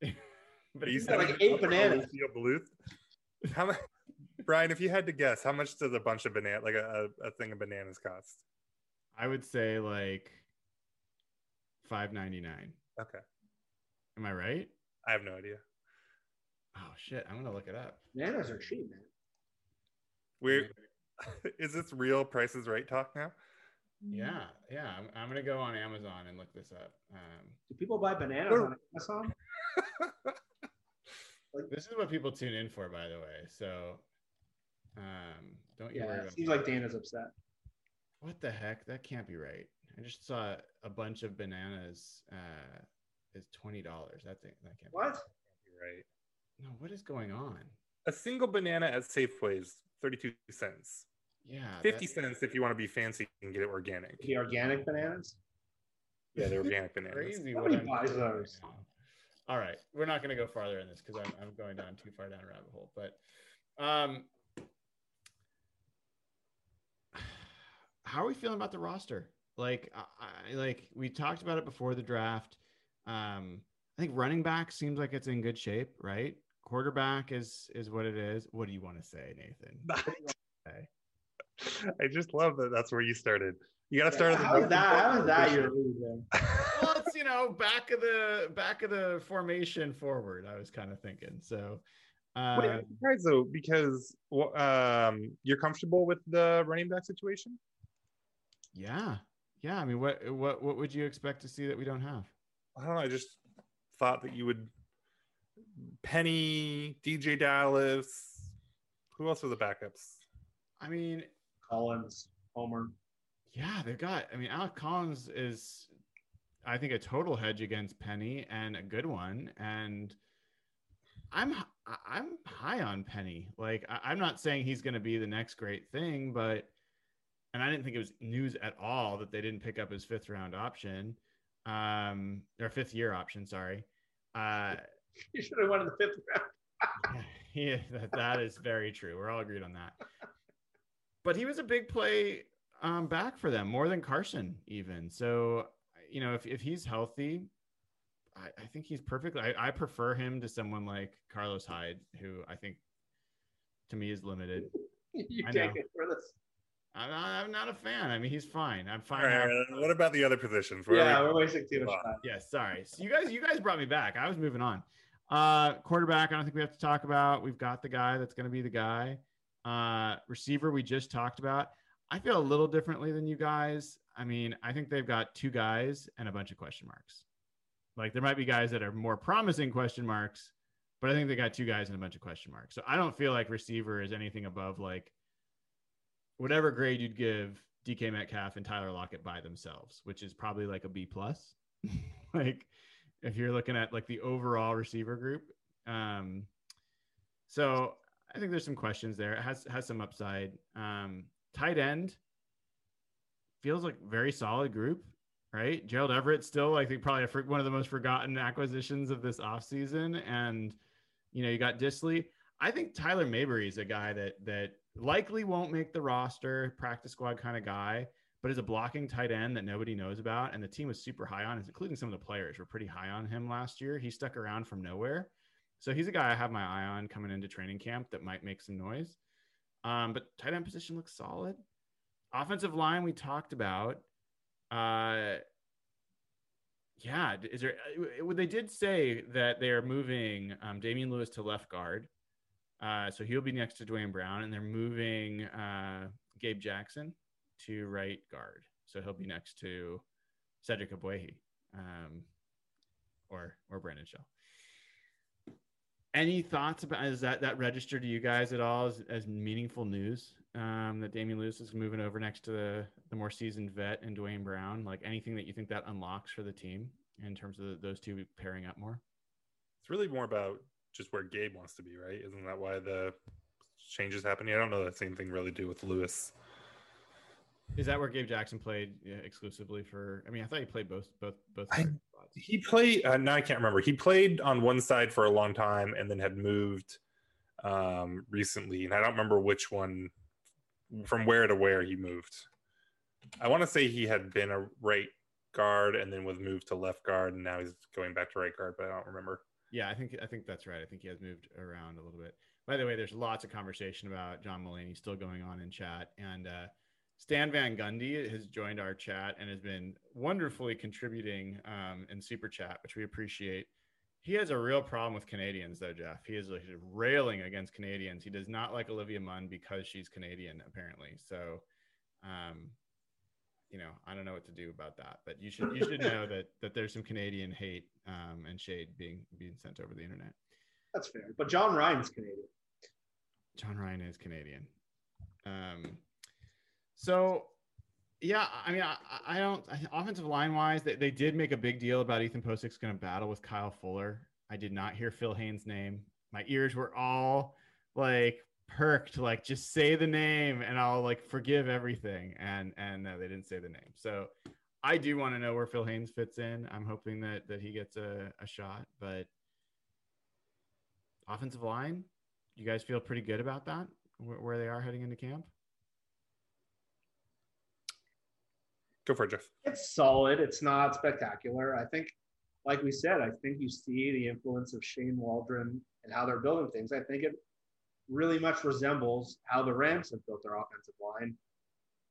but you said like eight bananas. How much? Brian, if you had to guess, how much does a bunch of banana, like a, a thing of bananas, cost? I would say like five ninety nine. Okay, Am I right? I have no idea. Oh shit! I'm gonna look it up. Bananas are cheap, man. We're is this real Prices Right talk now? Yeah, yeah. I'm, I'm gonna go on Amazon and look this up. Um, Do people buy bananas on Amazon? this is what people tune in for, by the way. So, um, don't you worry Yeah, about it seems like Dana's upset. what the heck. That can't be right. I just saw a bunch of bananas uh, is twenty dollars. That thing that can't. Be right. No, what is going on? A single banana at Safeway is 32 cents. Yeah, 50 that- cents if you want to be fancy and get it organic. The organic bananas? Yeah, they're organic bananas. crazy. Nobody what buys doing right those. All right, we're not going to go farther in this because I'm, I'm going down too far down a rabbit hole. But um, how are we feeling about the roster? Like, I, I- like we talked about it before the draft. Um, I think running back seems like it's in good shape, right? Quarterback is is what it is. What do you want to say, Nathan? Okay. I just love that that's where you started. You got to start at the How is most that? How is that important your lead then? well, it's you know back of the back of the formation forward. I was kind of thinking so. Uh, Wait, I'm though because um, you're comfortable with the running back situation. Yeah, yeah. I mean, what what what would you expect to see that we don't have? I don't know. I just thought that you would Penny, DJ Dallas. Who else are the backups? I mean, Collins, Homer. yeah, they've got. I mean, Alec Collins is, I think, a total hedge against Penny and a good one. And I'm I'm high on Penny. Like, I, I'm not saying he's going to be the next great thing, but and I didn't think it was news at all that they didn't pick up his fifth round option, um, or fifth year option. Sorry. Uh, You should have won in the fifth round. yeah, that, that is very true. We're all agreed on that. But he was a big play um, back for them, more than Carson, even. So, you know, if, if he's healthy, I, I think he's perfectly. I, I prefer him to someone like Carlos Hyde, who I think to me is limited. You I take know. it for this. I'm not, I'm not a fan. I mean, he's fine. I'm fine. right, what about the other positions? Where Yeah, we- we're wasting too much Wow. time. Yeah, sorry. So you guys, you guys brought me back. I was moving on. Uh, quarterback, I don't think we have to talk about. We've got the guy that's going to be the guy. Uh, receiver, we just talked about. I feel a little differently than you guys. I mean, I think they've got two guys and a bunch of question marks. Like there might be guys that are more promising question marks, but I think they got two guys and a bunch of question marks. So I don't feel like receiver is anything above like whatever grade you'd give DK Metcalf and Tyler Lockett by themselves, which is probably like a B plus. like if you're looking at like the overall receiver group. Um, so I think there's some questions there. It has has some upside. Um, tight end feels like very solid group, right? Gerald Everett still, I think, probably a, one of the most forgotten acquisitions of this offseason. And you know, you got Dissly. I think Tyler Mabry is a guy that that likely won't make the roster, practice squad kind of guy, but is a blocking tight end that nobody knows about. And the team was super high on, including some of the players were pretty high on him last year. He stuck around from nowhere. So he's a guy I have my eye on coming into training camp that might make some noise. Um, but tight end position looks solid. Offensive line we talked about. Uh, yeah, is there? uh, They did say that they are moving um, Damien Lewis to left guard, uh, so he'll be next to Duane Brown, and they're moving uh, Gabe Jackson to right guard, so he'll be next to Cedric Ogbuehi, um, or or Brandon Shell. Any thoughts about is that that registered to you guys at all as, as meaningful news um, that Damien Lewis is moving over next to the the more seasoned vet and Duane Brown? Like anything that you think that unlocks for the team in terms of the, those two pairing up more? It's really more about just where Gabe wants to be, right? Isn't that why the changes happening? I don't know that same thing really do with Lewis. Is that where Gabe Jackson played yeah, exclusively for? I mean, I thought he played both both both I- He played. Uh, no, I can't remember. He played on one side for a long time and then had moved um, recently, and I don't remember which one from where to where he moved. I want to say he had been a right guard and then was moved to left guard, and now he's going back to right guard, but I don't remember. Yeah, I think I think that's right. I think he has moved around a little bit. by the way, there's lots of conversation about John Mulaney still going on in chat, and uh, Stan Van Gundy has joined our chat and has been wonderfully contributing um, in super chat, which we appreciate. He has a real problem with Canadians, though, Jeff. He is like railing against Canadians. He does not like Olivia Munn because she's Canadian, apparently. So, um, you know, I don't know what to do about that, but you should you should know that that there's some Canadian hate um, and shade being being sent over the internet. That's fair. But Jon Ryan's Canadian. Jon Ryan is Canadian. Um, so yeah, I mean, I, I don't offensive line wise, they, they did make a big deal about Ethan Pocic's going to battle with Kyle Fuller. I did not hear Phil Haynes' name. My ears were all like perked, like just say the name and I'll like forgive everything. And and no, they didn't say the name. So I do want to know where Phil Haynes fits in. I'm hoping that that he gets a, a shot, but offensive line, you guys feel pretty good about that where, where they are heading into camp. Go for it, Jeff. It's solid. It's not spectacular. I think, like we said, I think you see the influence of Shane Waldron and how they're building things. I think it really much resembles how the Rams have built their offensive line.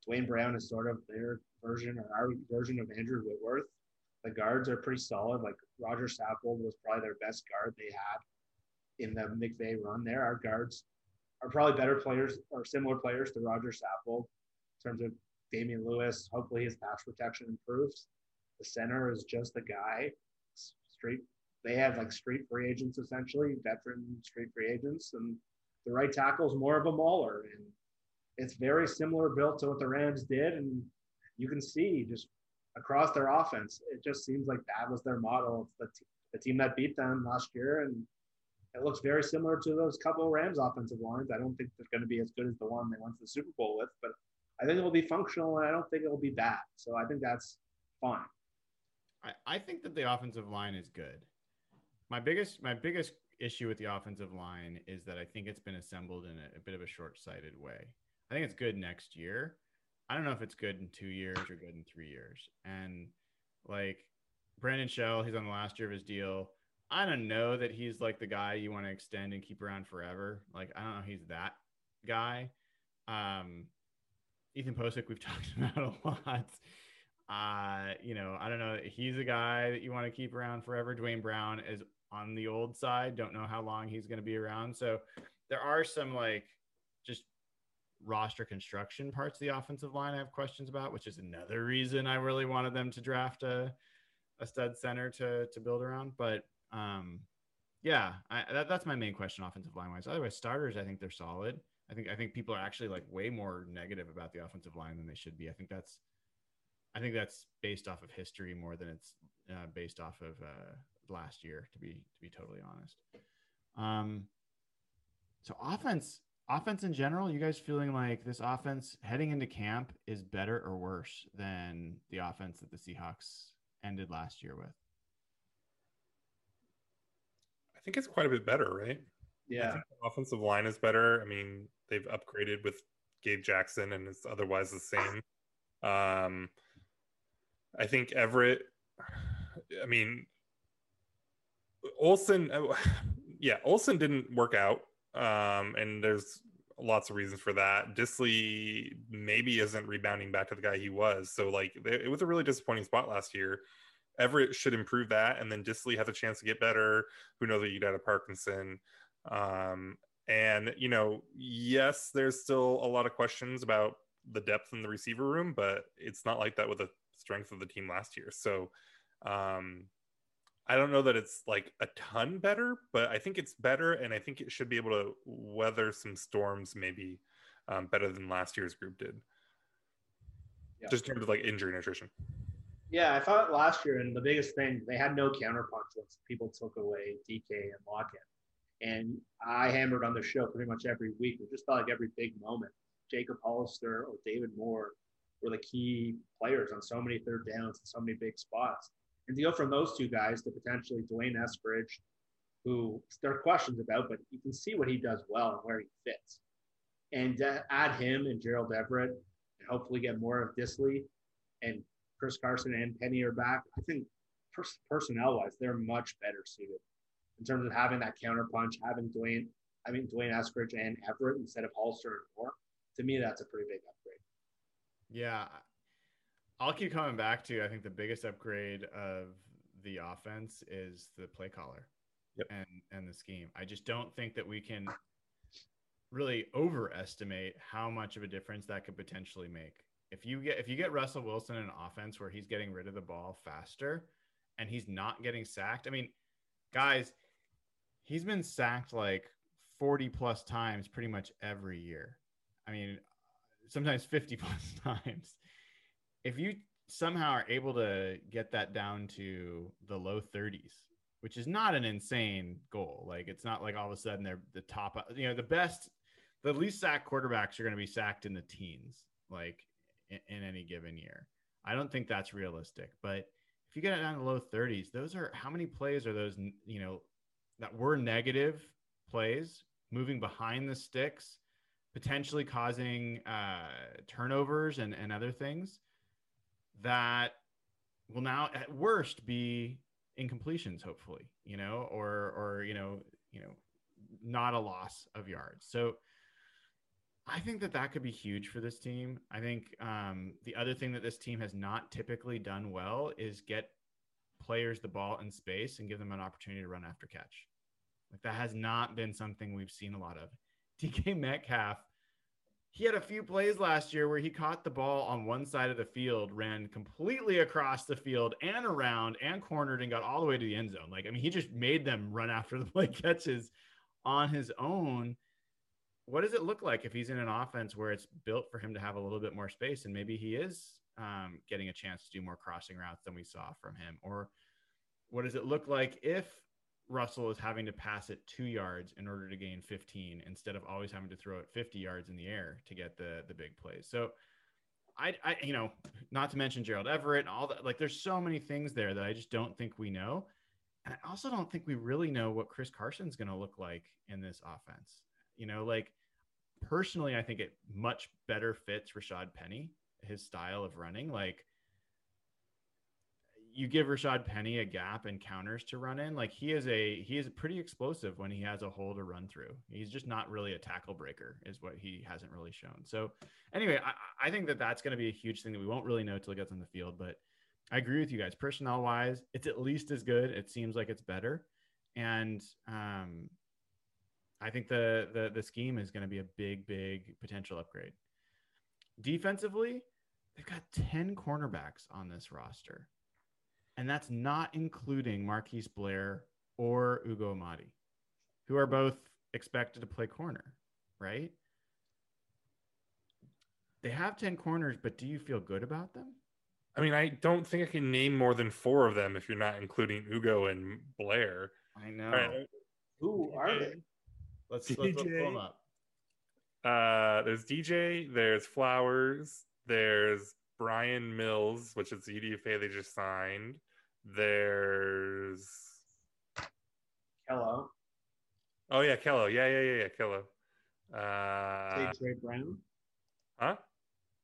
Duane Brown is sort of their version or our version of Andrew Whitworth. The guards are pretty solid. Like Roger Saffold was probably their best guard they had in the McVay run there. Our guards are probably better players or similar players to Roger Saffold in terms of Damien Lewis. Hopefully his pass protection improves. The center is just the guy. Straight, they have like street free agents essentially, veteran street free agents, and the right tackle is more of a mauler, and it's very similar built to what the Rams did, and you can see just across their offense, it just seems like that was their model. The, t- the team that beat them last year, and it looks very similar to those couple of Rams offensive lines. I don't think they're going to be as good as the one they went to the Super Bowl with, but I think it will be functional, and I don't think it will be bad. So I think that's fine. I, I think that the offensive line is good. My biggest my biggest issue with the offensive line is that I think it's been assembled in a, a bit of a short sighted way. I think it's good next year. I don't know if it's good in two years or good in three years. And like Brandon Shell, he's on the last year of his deal. I don't know that he's like the guy you want to extend and keep around forever. Like I don't know he's that guy. Um, Ethan Pocic, we've talked about a lot. Uh, you know, I don't know. He's a guy that you want to keep around forever. Duane Brown is on the old side. Don't know how long he's going to be around. So there are some like just roster construction parts of the offensive line I have questions about, which is another reason I really wanted them to draft a, a stud center to, to build around. But um, yeah, I, that, that's my main question offensive line wise. Otherwise, starters, I think they're solid. I think I think people are actually like way more negative about the offensive line than they should be. I think that's I think that's based off of history more than it's uh, based off of uh, last year. To be to be totally honest. Um, so offense offense in general, you guys feeling like this offense heading into camp is better or worse than the offense that the Seahawks ended last year with? I think it's quite a bit better, right? Yeah. I think the offensive line is better. I mean, they've upgraded with Gabe Jackson and it's otherwise the same. Um, I think Everett, I mean, Olsen, uh, yeah, Olsen didn't work out. Um, and there's lots of reasons for that. Dissly maybe isn't rebounding back to the guy he was. So, like, it was a really disappointing spot last year. Everett should improve that. And then Dissly has a chance to get better. Who knows what you'd a Parkinson. Um, and, you know, yes, there's still a lot of questions about the depth in the receiver room, but it's not like that with the strength of the team last year. So, um, I don't know that it's like a ton better, but I think it's better, and I think it should be able to weather some storms maybe um, better than last year's group did. Yeah. Just in terms of like injury nutrition. Yeah, I thought last year, and the biggest thing, they had no counterpunch once people took away DK and Lockett. And I hammered on the show pretty much every week. It just felt like every big moment. Jacob Hollister or David Moore were the key players on so many third downs and so many big spots. And to go from those two guys to potentially D'Wayne Eskridge, who there are questions about, but you can see what he does well and where he fits. And add him and Gerald Everett and hopefully get more of Dissly and Chris Carson and Penny are back. I think personnel wise, they're much better suited in terms of having that counterpunch, having D'Wayne, I mean, D'Wayne Eskridge and Everett instead of Hollister and Moore, to me, that's a pretty big upgrade. Yeah. I'll keep coming back to I think the biggest upgrade of the offense is the play caller Yep. and and the scheme. I just don't think that we can really overestimate how much of a difference that could potentially make. If you get if you get Russell Wilson in an offense where he's getting rid of the ball faster and he's not getting sacked. I mean, guys, he's been sacked like 40 plus times pretty much every year. I mean, sometimes 50 plus times. If you somehow are able to get that down to the low 30s, which is not an insane goal. Like it's not like all of a sudden they're the top, you know, the best, the least sacked quarterbacks are going to be sacked in the teens, like in, in any given year. I don't think that's realistic, but if you get it down to the low 30s, those are how many plays are those, you know, that were negative plays moving behind the sticks, potentially causing uh, turnovers and, and other things that will now at worst be incompletions hopefully you know or or you know you know not a loss of yards. So i think that that could be huge for this team. I think um, the other thing that this team has not typically done well is get players the ball in space and give them an opportunity to run after catch. Like that has not been something we've seen a lot of. Dk metcalf he had a few plays last year where he caught the ball on one side of the field, ran completely across the field and around and cornered and got all the way to the end zone. Like, I mean, he just made them run after the play catches on his own. What does it look like if he's in an offense where it's built for him to have a little bit more space and maybe he is um, getting a chance to do more crossing routes than we saw from him? Or what does it look like if Russell is having to pass it two yards in order to gain 15 instead of always having to throw it 50 yards in the air to get the the big plays. So I, I you know, not to mention Gerald Everett and all that. Like, there's so many things there that I just don't think we know, and I also don't think we really know what Chris Carson's to look like in this offense. You know, like personally, I think it much better fits Rashad Penny, his style of running. Like, you give Rashad Penny a gap and counters to run in, like he is a he is pretty explosive when he has a hole to run through. He's just not really a tackle breaker, is what he hasn't really shown. So, anyway, I, I think that that's going to be a huge thing that we won't really know till it gets on the field. But I agree with you guys. Personnel wise, it's at least as good. It seems like it's better, and um, I think the the the scheme is going to be a big, big potential upgrade. Defensively, they've got ten cornerbacks on this roster and that's not including Marquise Blair or Ugo Amadi, who are both expected to play corner, right? They have 10 corners, but do you feel good about them? I mean, I don't think I can name more than four of them if you're not including Ugo and Blair. I know. Right. Who are they? Let's, let's, let's pull them up. Uh, there's DJ, there's Flowers, there's Bryan Mills, which is the UDFA they just signed. There's Kello. Oh yeah, Kello. Yeah, yeah, yeah, yeah, Kello. Uh, Say Tre Brown. huh?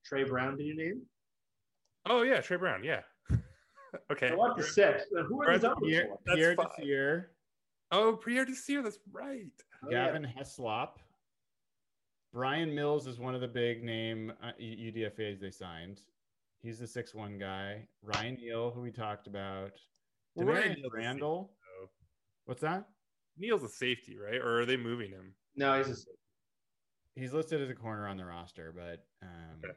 Tre Brown, did you name? Oh yeah, Tre Brown. Yeah. okay. So what the six? Then Who are We're these at other Pierre, four? That's Pierre. Desir, Oh, Pierre Desir. That's right. Oh, yeah. Gavin Heslop, Bryan Mills is one of the big name uh, UDFAs they signed. He's the six one guy. Ryan Neal, who we talked about. Well, Ryan Damarious Neal's Randall. though. What's that? Neal's a safety, right? Or are they moving him? No, he's a six. He's listed as a corner on the roster, but um, Okay.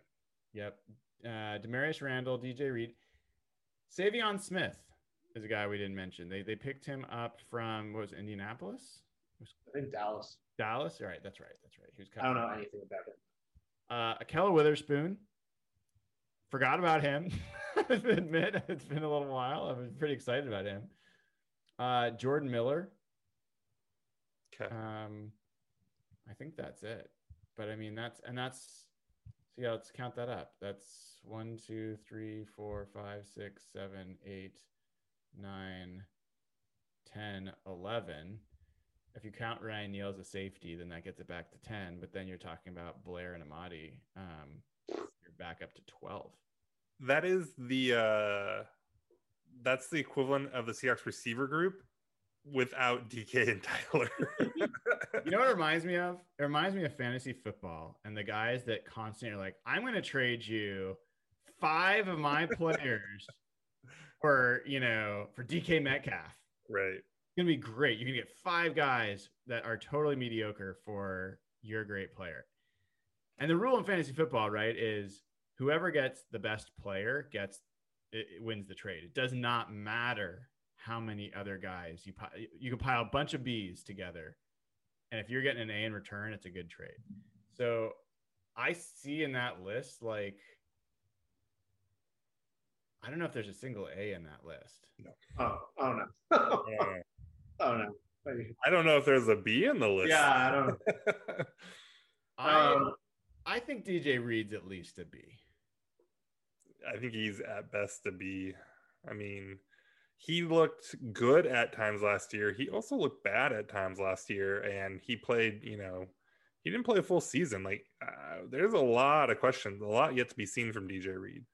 yep. Uh, Damarious Randall, DJ Reed, Savion Smith is a guy we didn't mention. They they picked him up from what was it, Indianapolis, I think Dallas. Dallas. All right, that's right, that's right. He was. I don't know anything about him. Uh, Ahkello Witherspoon. Forgot about him. Admit, it's been a little while. I was pretty excited about him. Uh, Jordan Miller. Okay. Um, I think that's it. But I mean, that's and that's. See, yeah, let's count that up. That's one, two, three, four, five, six, seven, eight, nine, 10, 11. If you count Ryan Neal as a safety, then that gets it back to 10. But then you're talking about Blair and Amadi. Um, back up to 12. that is the uh that's the equivalent of the Seahawks receiver group without DK and Tyler. You know what it reminds me of? It reminds me of fantasy football and the guys that constantly are like, I'm going to trade you five of my players for, you know, for DK Metcalf. right. It's going to be great. You're gonna get five guys that are totally mediocre for your great player. And the rule in fantasy football, right, is whoever gets the best player gets it, it wins the trade. It does not matter how many other guys you you can pile a bunch of B's together, and if you're getting an A in return, it's a good trade. So I see in that list like I don't know if there's a single A in that list. No. Oh, oh no. Uh, oh no. I don't know if there's a B in the list. Yeah, I don't. I Um, I think DJ Reed's at least a B. I think he's at best to be. I mean, he looked good at times last year. He also looked bad at times last year, and he played. You know, he didn't play a full season. Like, uh, there's a lot of questions, a lot yet to be seen from DJ Reed.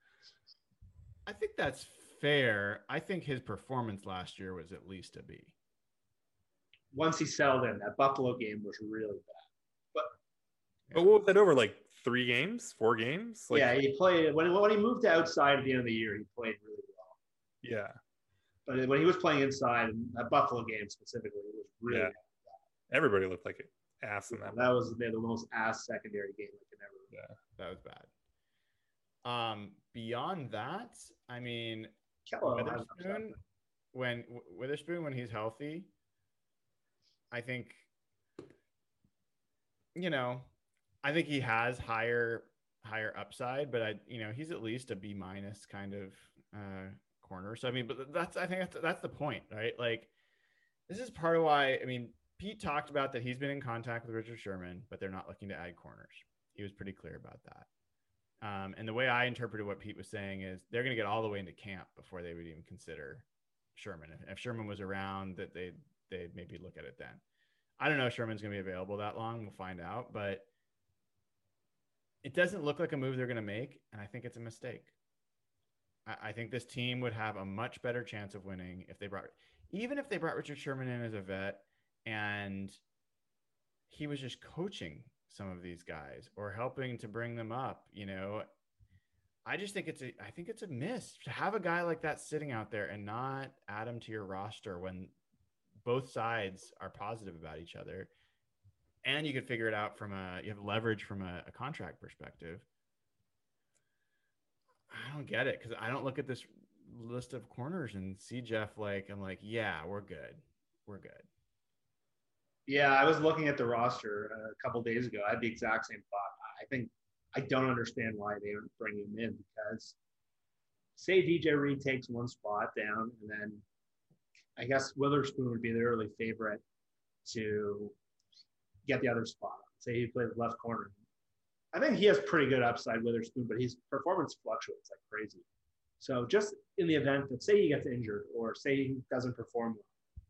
I think that's fair. I think his performance last year was at least a B. Once he settled in, that Buffalo game was really bad. But But what was that over? Like three games, four games? Like, yeah, he played when, when he moved to outside at the end of the year. He played really well. yeah. But when he was playing inside, and that Buffalo game specifically, it was really Yeah. Everybody looked like an ass in that. that was the, the most ass secondary game I could ever. Yeah, that was bad. Um, beyond that, I mean, Kello has Witherspoon, when Witherspoon when he's healthy, I think, you know, I think he has higher higher upside, but I, you know, he's at least a B minus kind of uh, corner. So I mean, but that's I think that's that's the point, right? Like, this is part of why I mean, Pete talked about that he's been in contact with Richard Sherman, but they're not looking to add corners. He was pretty clear about that. Um, and the way I interpreted what Pete was saying is they're going to get all the way into camp before they would even consider Sherman. If, if Sherman was around, that they they'd maybe look at it then. I don't know if Sherman's going to be available that long. We'll find out, but it doesn't look like a move they're going to make, and I think it's a mistake. I, I think this team would have a much better chance of winning if they brought, even if they brought Richard Sherman in as a vet, and he was just coaching some of these guys or helping to bring them up. You know, I just think it's a, I think it's a miss to have a guy like that sitting out there and not add him to your roster when both sides are positive about each other and you could figure it out from a you have leverage from a, a contract perspective i don't get it because i don't look at this list of corners and see jeff like i'm like yeah we're good we're good Yeah, I was looking at the roster uh, a couple days ago. I had the exact same thought. I think I don't understand why they aren't bringing him in because say DJ Reed takes one spot down, and then I guess Witherspoon would be the early favorite to get the other spot. Say he plays left corner. I think he has pretty good upside, Witherspoon, but his performance fluctuates like crazy. So just in the event that say he gets injured or say he doesn't perform well,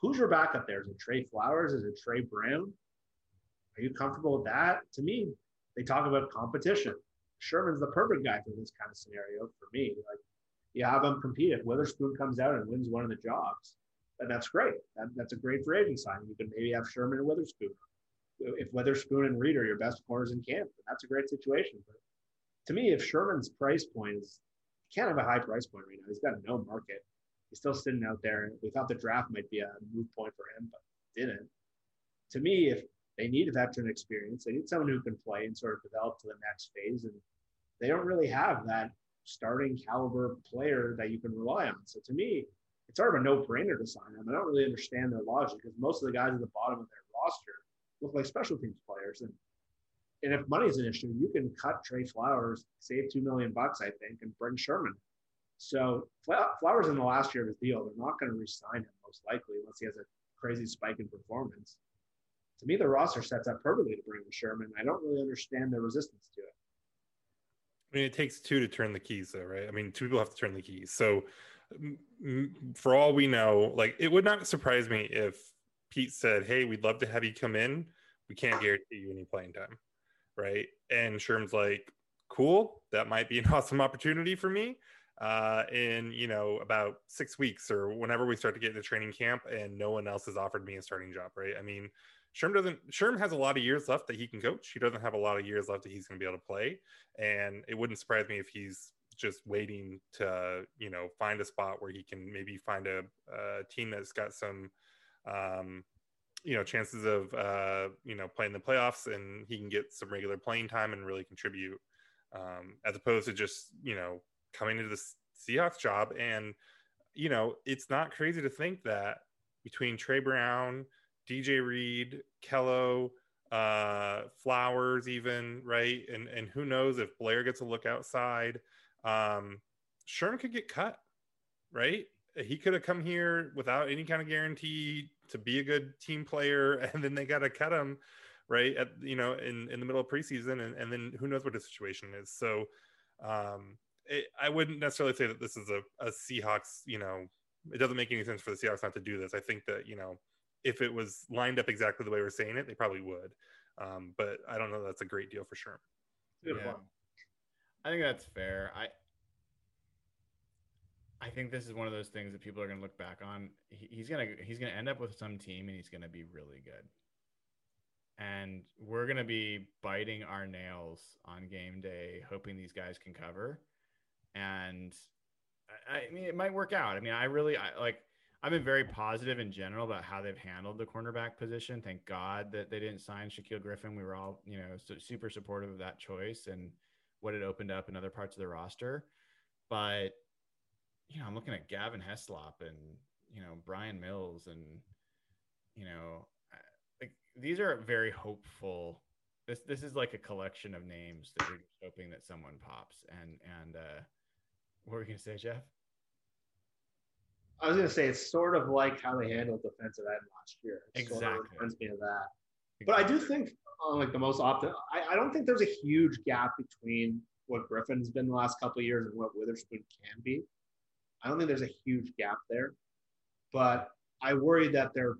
who's your backup there? Is it Tre Flowers? Is it Tre Brown? Are you comfortable with that? To me, they talk about competition. Sherman's the perfect guy for this kind of scenario for me. Like you have him compete. If Witherspoon comes out and wins one of the jobs, then that's great. That, that's a great free agent. You can maybe have Sherman and Witherspoon. If Witherspoon and Reed are your best corners in camp, that's a great situation. But to me, if Sherman's price point is, he can't have a high price point right now. He's got no market. He's still sitting out there. We thought the draft might be a move point for him, but didn't. To me, if they need a veteran experience, they need someone who can play and sort of develop to the next phase. And they don't really have that starting caliber player that you can rely on. So to me, it's sort of a no-brainer to sign them. I don't really understand their logic because most of the guys at the bottom of their roster look like special teams players. And and if money is an issue, you can cut Tre Flowers, save two million bucks, I think, and bring Sherman. So Flowers in the last year of his deal, they're not going to re-sign him most likely unless he has a crazy spike in performance. To me, the roster sets up perfectly to bring in Sherman. I don't really understand their resistance to it. I mean, it takes two to turn the keys, though, right? I mean, two people have to turn the keys. So, for all we know, like it would not surprise me if Pete said, "Hey, we'd love to have you come in. We can't guarantee you any playing time." Right? And Sherman's like, "Cool, that might be an awesome opportunity for me." Uh, in you know about six weeks or whenever we start to get into training camp, and no one else has offered me a starting job. Right? I mean, Sherm doesn't. Sherm has a lot of years left that he can coach. He doesn't have a lot of years left that he's going to be able to play, and it wouldn't surprise me if he's just waiting to you know find a spot where he can maybe find a, a team that's got some um, you know chances of uh, you know playing the playoffs and he can get some regular playing time and really contribute um, as opposed to just you know coming into the Seahawks job. And you know it's not crazy to think that between Tre Brown, DJ Reed, Kello, uh, Flowers, even right, and and who knows if Blair gets a look outside, um, Sherman could get cut, right? He could have come here without any kind of guarantee to be a good team player, and then they got to cut him, right? At you know, in in the middle of preseason, and and then who knows what the situation is. So, um, it, I wouldn't necessarily say that this is a, a Seahawks. You know, it doesn't make any sense for the Seahawks not to do this. I think that you know, if it was lined up exactly the way we're saying it, they probably would. Um, but I don't know. That's a great deal for sure. Yeah. I think that's fair. I I think this is one of those things that people are going to look back on. He, he's gonna he's gonna end up with some team, and he's gonna be really good. And we're gonna be biting our nails on game day, hoping these guys can cover. And I, I mean, it might work out. I mean, I really I, like. I've been very positive in general about how they've handled the cornerback position. Thank God that they didn't sign Shaquill Griffin. We were all, you know, super supportive of that choice and what it opened up in other parts of the roster. But you know, I'm looking at Gavin Heslop and you know Bryan Mills and you know, like these are very hopeful. This this is like a collection of names that you're just hoping that someone pops. And and uh, what were you gonna say, Jeff? I was gonna say it's sort of like how they handled defensive end last year. It exactly. Sort of reminds me of that. Exactly. But I do think on uh, like the most optimal, I, don't think there's a huge gap between what Griffin's been the last couple of years and what Witherspoon can be. I don't think there's a huge gap there, but I worry that they're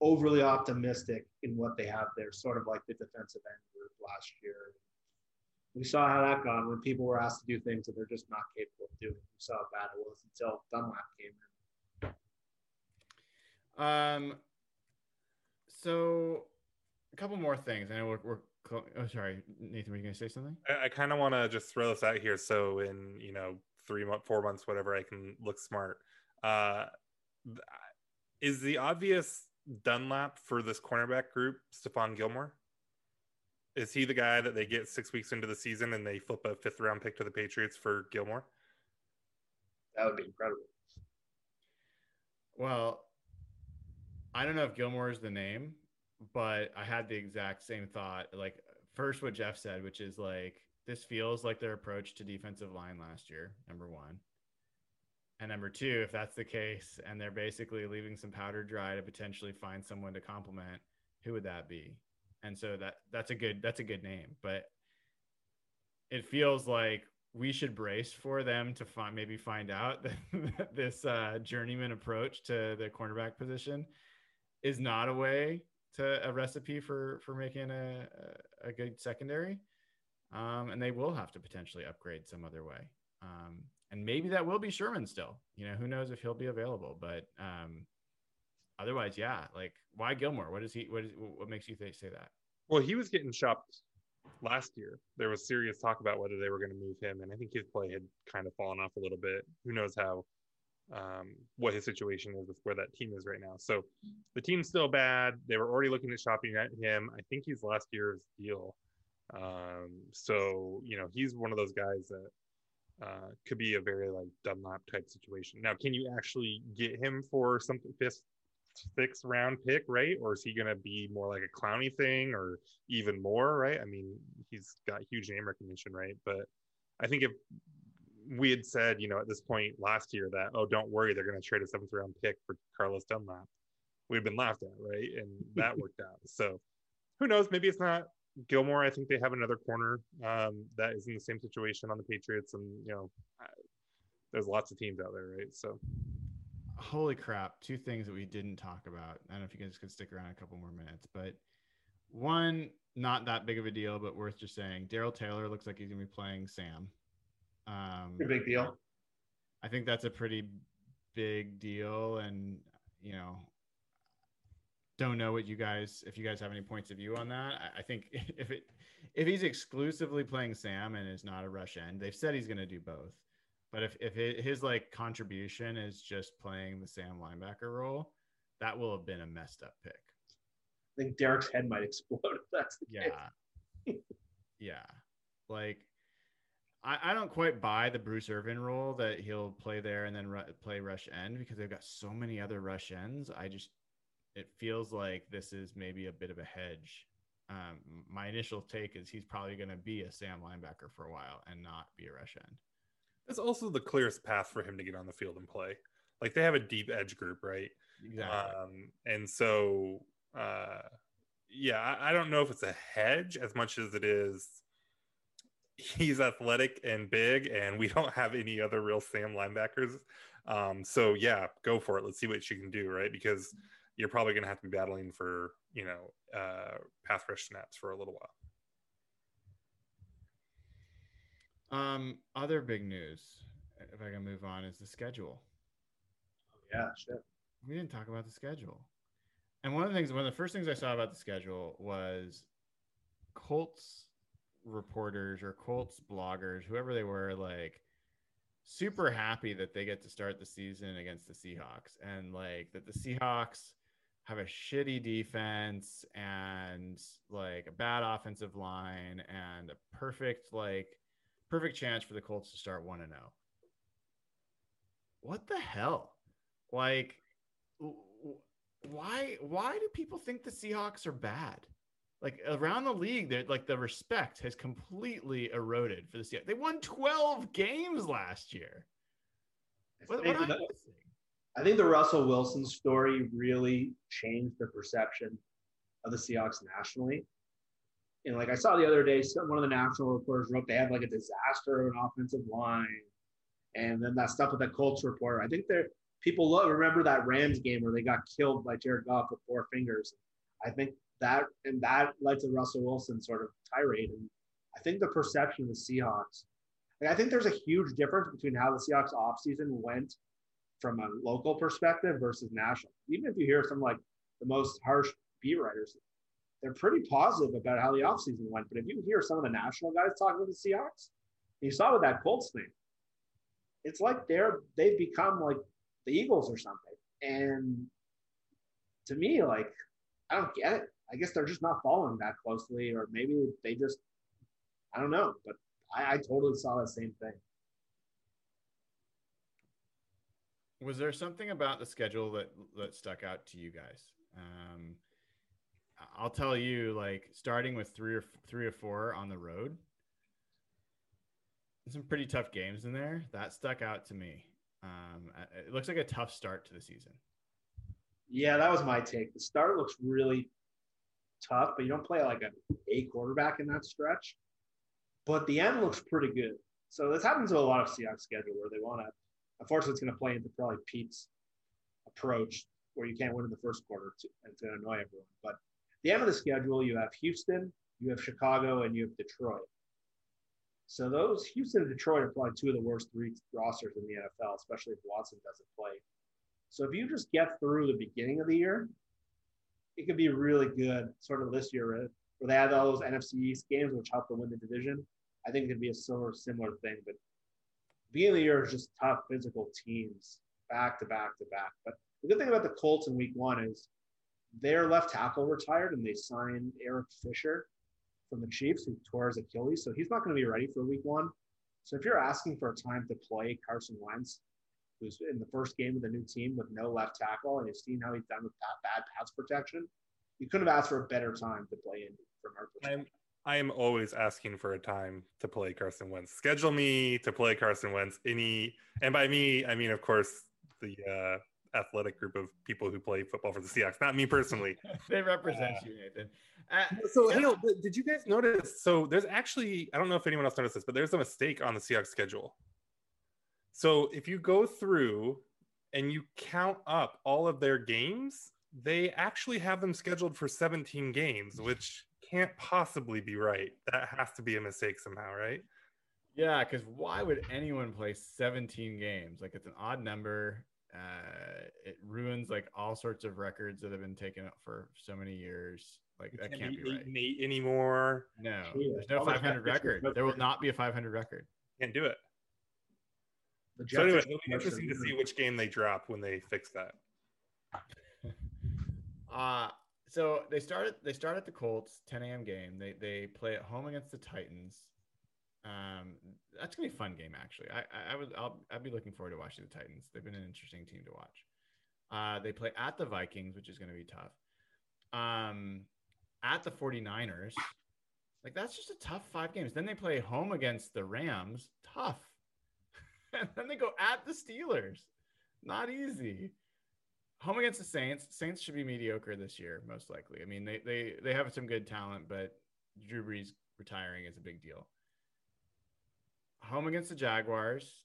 overly optimistic in what they have there, sort of like the defensive end group last year. We saw how that gone when people were asked to do things that they're just not capable of doing. We saw how bad it was until Dunlap came in. Um. So, a couple more things. I know we're, we're oh sorry nathan were you going to say something i, I kind of want to just throw this out here so in you know three months, four months, whatever, I can look smart. Uh, is the obvious Dunlap for this cornerback group Stephon Gilmore? Is he the guy that they get six weeks into the season and they flip a fifth round pick to the Patriots for Gilmore? That would be incredible. Well, I don't know if Gilmore is the name, but I had the exact same thought. Like, first, what Jeff said, which is like, this feels like their approach to defensive line last year, number one. And number two, if that's the case, and they're basically leaving some powder dry to potentially find someone to complement, who would that be? And so that that's a good that's a good name, but it feels like we should brace for them to find maybe find out that this uh, journeyman approach to the cornerback position is not a way to a recipe for for making a a good secondary um, and they will have to potentially upgrade some other way. Um, and maybe that will be Sherman still. You know, who knows if he'll be available? But um, otherwise, yeah. Like, why Gilmore? What is he? What is what makes you say that? Well, he was getting shopped last year. There was serious talk about whether they were going to move him, and I think his play had kind of fallen off a little bit. Who knows how um, what his situation is with where that team is right now. So the team's still bad. They were already looking at shopping at him. I think he's last year's deal. Um, so you know, he's one of those guys that uh, could be a very like Dunlap type situation. Now, can you actually get him for something fifth, sixth round pick, right? Or is he going to be more like a Clowney thing, or even more, right? I mean, he's got huge name recognition, right? But I think if we had said, you know, at this point last year that, oh, don't worry, they're going to trade a seventh round pick for Carlos Dunlap, we've been laughed at, right? And that worked out. So who knows? Maybe it's not Gilmore, I think they have another corner um, that is in the same situation on the Patriots, and you know, there's lots of teams out there, right? So, holy crap! Two things that we didn't talk about. I don't know if you guys could stick around a couple more minutes, but one, not that big of a deal, but worth just saying. Darrell Taylor looks like he's gonna be playing Sam. Um, big deal. I think that's a pretty big deal, and you know, don't know what you guys if you guys have any points of view on that. I, I think if it if he's exclusively playing Sam and is not a rush end, they've said he's going to do both. But if if it, his like contribution is just playing the Sam linebacker role, that will have been a messed up pick. I think Derek's head might explode if that's the case. Yeah, yeah. Like I, I don't quite buy the Bruce Irvin role that he'll play there and then ru- play rush end because they've got so many other rush ends. I just it feels like this is maybe a bit of a hedge. Um, my initial take is he's probably going to be a Sam linebacker for a while and not be a rush end. That's also the clearest path for him to get on the field and play. Like they have a deep edge group, right? Exactly. Um, and so, uh, yeah, I, I don't know if it's a hedge as much as it is he's athletic and big, and we don't have any other real Sam linebackers. Um, so yeah, go for it. Let's see what she can do, right? Because you're probably going to have to be battling for you know uh, path rush snaps for a little while. Um, other big news, if I can move on, is the schedule. Oh yeah, shit. We didn't talk about the schedule. And one of the things, one of the first things I saw about the schedule was Colts reporters or Colts bloggers, whoever they were, like super happy that they get to start the season against the Seahawks and like that the Seahawks have a shitty defense and like a bad offensive line and a perfect like perfect chance for the Colts to start 1 and 0. What the hell? Like why why do people think the Seahawks are bad? Like around the league, that like the respect has completely eroded for the Seahawks. They won 12 games last year. What, what I, think the, I think the Russell Wilson story really changed the perception of the Seahawks nationally. And like I saw the other day, one of the national reporters wrote they have like a disaster of an offensive line, and then that stuff with the Colts reporter. I think they're people look, remember that Rams game where they got killed by Jared Goff with four fingers. I think that and that led to Russell Wilson sort of tirade. And I think the perception of the Seahawks, I think there's a huge difference between how the Seahawks offseason went from a local perspective versus national. Even if you hear some like the most harsh beat writers, they're pretty positive about how the offseason went. But if you hear some of the national guys talking about the Seahawks, you saw with that Colts thing, it's like they're they've become like the Eagles or something. And to me, like, I don't get it. I guess they're just not following that closely, or maybe they just, I don't know. But I, I totally saw the same thing. Was there something about the schedule that that stuck out to you guys? Um, I'll tell you, like starting with three or three or four on the road, some pretty tough games in there. That stuck out to me. Um, it looks like a tough start to the season. Yeah, that was my take. The start looks really tough, but you don't play like a A quarterback in that stretch. But the end looks pretty good. So this happens to a lot of Seahawks schedule where they want to. Unfortunately, it's going to play into probably Pete's approach where you can't win in the first quarter and it's going to annoy everyone. But the end of the schedule, you have Houston, you have Chicago, and you have Detroit. So those Houston and Detroit are probably two of the worst three rosters in the NFL, especially if Watson doesn't play. So if you just get through the beginning of the year, it could be really good, sort of this year, right? where they all those NFC East games, which helped them win the division. I think it could be a similar similar thing. But of the year is just tough physical teams back to back to back. But the good thing about the Colts in week one is their left tackle retired and they signed Eric Fisher from the Chiefs who tore his Achilles. So he's not going to be ready for week one. So if you're asking for a time to play Carson Wentz, who's in the first game of the new team with no left tackle, and you've seen how he's done with bad pass protection, you couldn't have asked for a better time to play in from our perspective. I'm, I am always asking for a time to play Carson Wentz. Schedule me to play Carson Wentz. Any, and by me, I mean, of course, the uh, athletic group of people who play football for the Seahawks, not me personally. they represent uh, you, Nathan. Uh, so, hey, did you guys notice? So, there's actually, I don't know if anyone else noticed this, but there's a mistake on the Seahawks schedule. So, if you go through and you count up all of their games, they actually have them scheduled for 17 games, which can't possibly be right. That has to be a mistake somehow, right? Yeah, because why would anyone play 17 games? Like it's an odd number. uh, it ruins like all sorts of records that have been taken up for so many years. Like You that can't can't be be right. eight anymore. No, Yeah, there's no all 500 record. There will not be a 500 record. Can't do it. The So anyway, it'll be interesting to see which game they drop when they fix that. Uh so they started they start at the Colts 10 a.m. game. They they play at home against the Titans. Um, that's gonna be a fun game actually. I I, I would I'll I'd be looking forward to watching the Titans. They've been an interesting team to watch. Uh, they play at the Vikings, which is gonna be tough. Um, at the 49ers, like that's just a tough five games. Then they play home against the Rams, tough. And then they go at the Steelers, not easy home against the Saints. Saints should be mediocre this year, most likely. I mean, they they they have some good talent, but Drew Brees retiring is a big deal. Home against the Jaguars,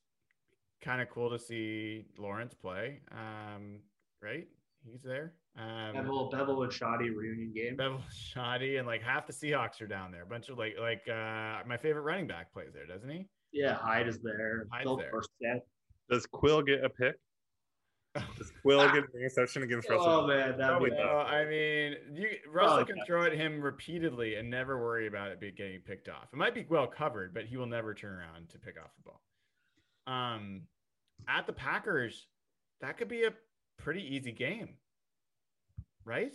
kind of cool to see Lawrence play. Um, right, he's there. Um, Bevell, Bevell and Schotty reunion game. Bevell Schotty and like half the Seahawks are down there. A bunch of like like uh, my favorite running back plays there, doesn't he? Yeah, Hyde is there. Hyde's Bill there. Burstead. Does Quill get a pick? Does Quill get an interception against Russell? Oh man, that'd Probably be not. No, I mean, you, Russell Probably can not. throw at him repeatedly and never worry about it be getting picked off. It might be well covered, but he will never turn around to pick off the ball. Um, at the Packers, that could be a pretty easy game, right?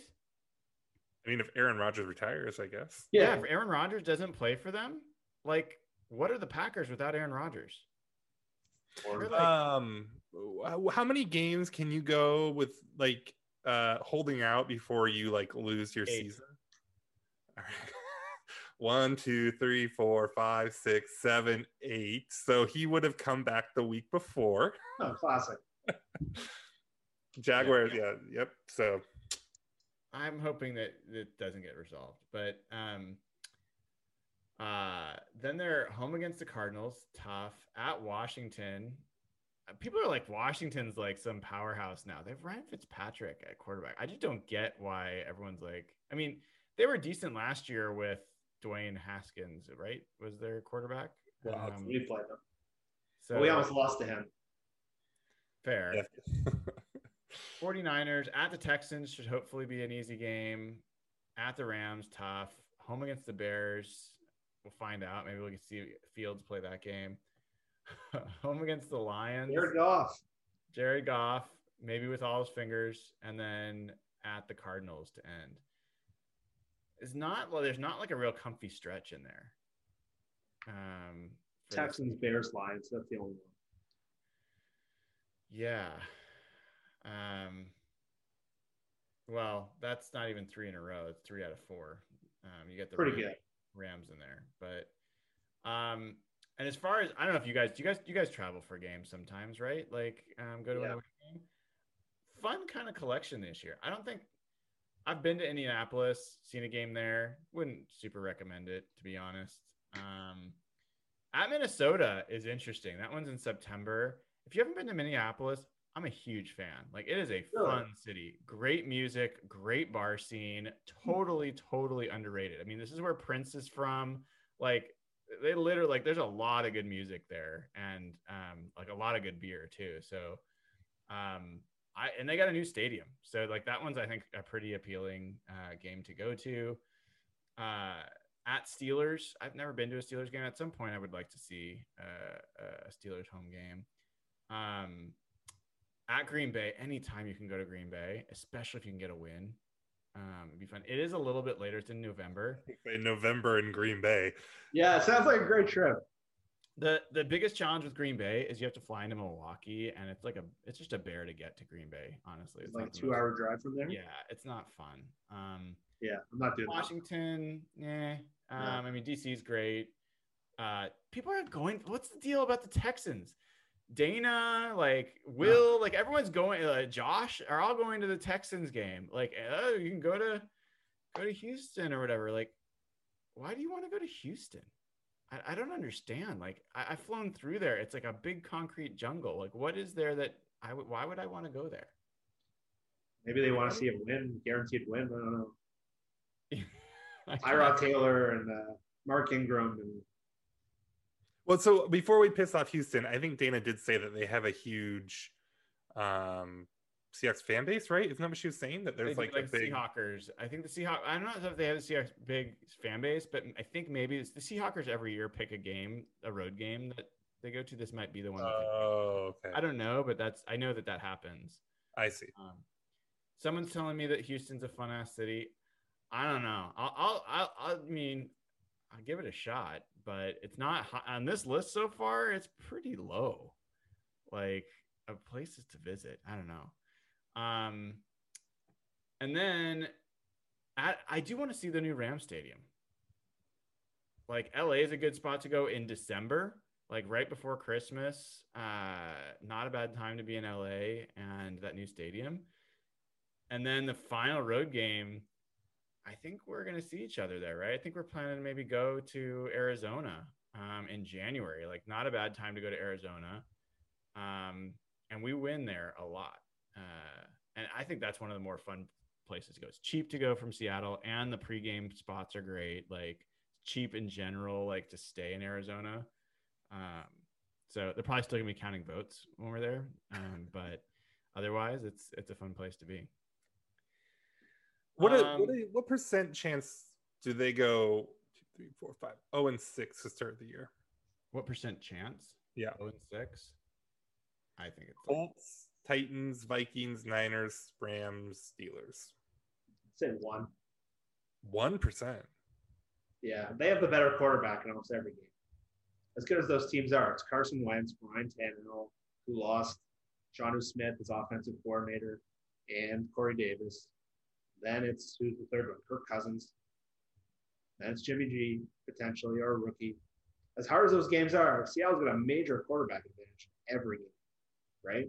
I mean, if Aaron Rodgers retires, I guess. yeah. if Aaron Rodgers doesn't play for them, like, what are the Packers without Aaron Rodgers? Like- Um, how many games can you go with like uh holding out before you like lose your Eight. season? All right. One, two, three, four, five, six, seven, eight. So he would have come back the week before. Oh, classic. Jaguars, yeah, yep. So I'm hoping that it doesn't get resolved. But um uh then they're home against the Cardinals, tough at Washington. Uh, People are like Washington's like some powerhouse now. They've Ryan Fitzpatrick at quarterback. I just don't get why everyone's like I mean, they were decent last year with Dwayne Haskins, right? Was their quarterback? Wow, Um, We played them. so But we almost lost to him. fair. yeah. 49ers at the Texans should hopefully be an easy game. At the Rams, tough. Home against the Bears, we'll find out. Maybe we can see Fields play that game. Home against the Lions, Jared Goff. Jared Goff, maybe with all his fingers, and then at the Cardinals to end. It's not well. There's not like a real comfy stretch in there. Um, Texans, Bears, Lions. That's the only one. Yeah. Um, well, that's not even three in a row. It's three out of four. Um, you get the Pretty good. Rams in there, but um, and as far as I don't know if you guys, do you guys, you guys travel for games sometimes, right? Like, um, go to Yeah. an game. Fun kind of collection this year. I don't think I've been to Indianapolis, seen a game there. Wouldn't super recommend it to be honest. Um, at Minnesota is interesting. That one's in September. If you haven't been to Minneapolis, I'm a huge fan. Like it is a Really? fun city. Great music, great bar scene. Totally, totally underrated. I mean, this is where Prince is from. Like they literally like there's a lot of good music there and um like a lot of good beer too. So um I and they got a new stadium. So like that one's I think a pretty appealing uh game to go to. Uh at Steelers, I've never been to a Steelers game. At some point, I would like to see uh, a Steelers home game. Um, at Green Bay, anytime you can go to Green Bay, especially if you can get a win, um, it'd be fun. It is a little bit later; it's in November. in November in Green Bay. Yeah, it sounds like a great trip. the The biggest challenge with Green Bay is you have to fly into Milwaukee, and it's like a it's just a bear to get to Green Bay. Honestly, It's it's like a two most- hour drive from there. Yeah, it's not fun. Um, Yeah, I'm not doing. Washington, yeah. Um, No. I mean, DC is great. Uh, people are going. What's the deal about the Texans? Dana, like Will, like everyone's going. Uh, Josh are all going to the Texans game. Like, oh, you can go to go to Houston or whatever. Like, why do you want to go to Houston? I, I don't understand. Like, I, I've flown through there. It's like a big concrete jungle. Like, what is there that I would? Why would I want to go there? Maybe they want to see a win, guaranteed win. I don't know. I Tyrod Taylor and uh, Mark Ingram and Well, so before we piss off Houston, I think Dana did say that they have a huge um Seahawks fan base, right? Isn't that what she was saying? That there's like, like a big Seahawkers. I think the Seahawks. I don't know if they have the Seahawks big fan base, but I think maybe it's the Seahawkers every year pick a game, a road game that they go to. This might be the one. That they pick. Oh, okay. I don't know, but that's I know that that happens. I see. Um, someone's telling me that Houston's a fun ass city. I don't know. I'll, I'll, I'll, I mean, I'll give it a shot, but it's not high, on this list so far. It's pretty low, like places to visit. I don't know. Um, and then at, I do want to see the new Ram Stadium. Like LA is a good spot to go in December, like right before Christmas. Uh, not a bad time to be in LA and that new stadium. And then the final road game, I think we're going to see each other there, right? I think we're planning to maybe go to Arizona um, in January. Like, not a bad time to go to Arizona. Um, and we win there a lot. Uh, and I think that's one of the more fun places to go. It's cheap to go from Seattle, and the pregame spots are great. Like, cheap in general, like to stay in Arizona. Um, so they're probably still gonna be counting votes when we're there. Um, but otherwise, it's it's a fun place to be. What a, Um, what, a, what percent chance do they go two, three, four, five, oh, and six to start the year? What percent chance? Yeah. Oh and six. I think it's like, Colts, Titans, Vikings, Niners, Rams, Steelers. Say one. One percent. Yeah, they have the better quarterback in almost every game. As good as those teams are, it's Carson Wentz, Ryan Tannehill, who lost John Smith, his offensive coordinator, and Corey Davis. Then it's who's the third one? Kirk Cousins. Then it's Jimmy G, potentially, or a rookie. As hard as those games are, Seattle's got a major quarterback advantage every game, right?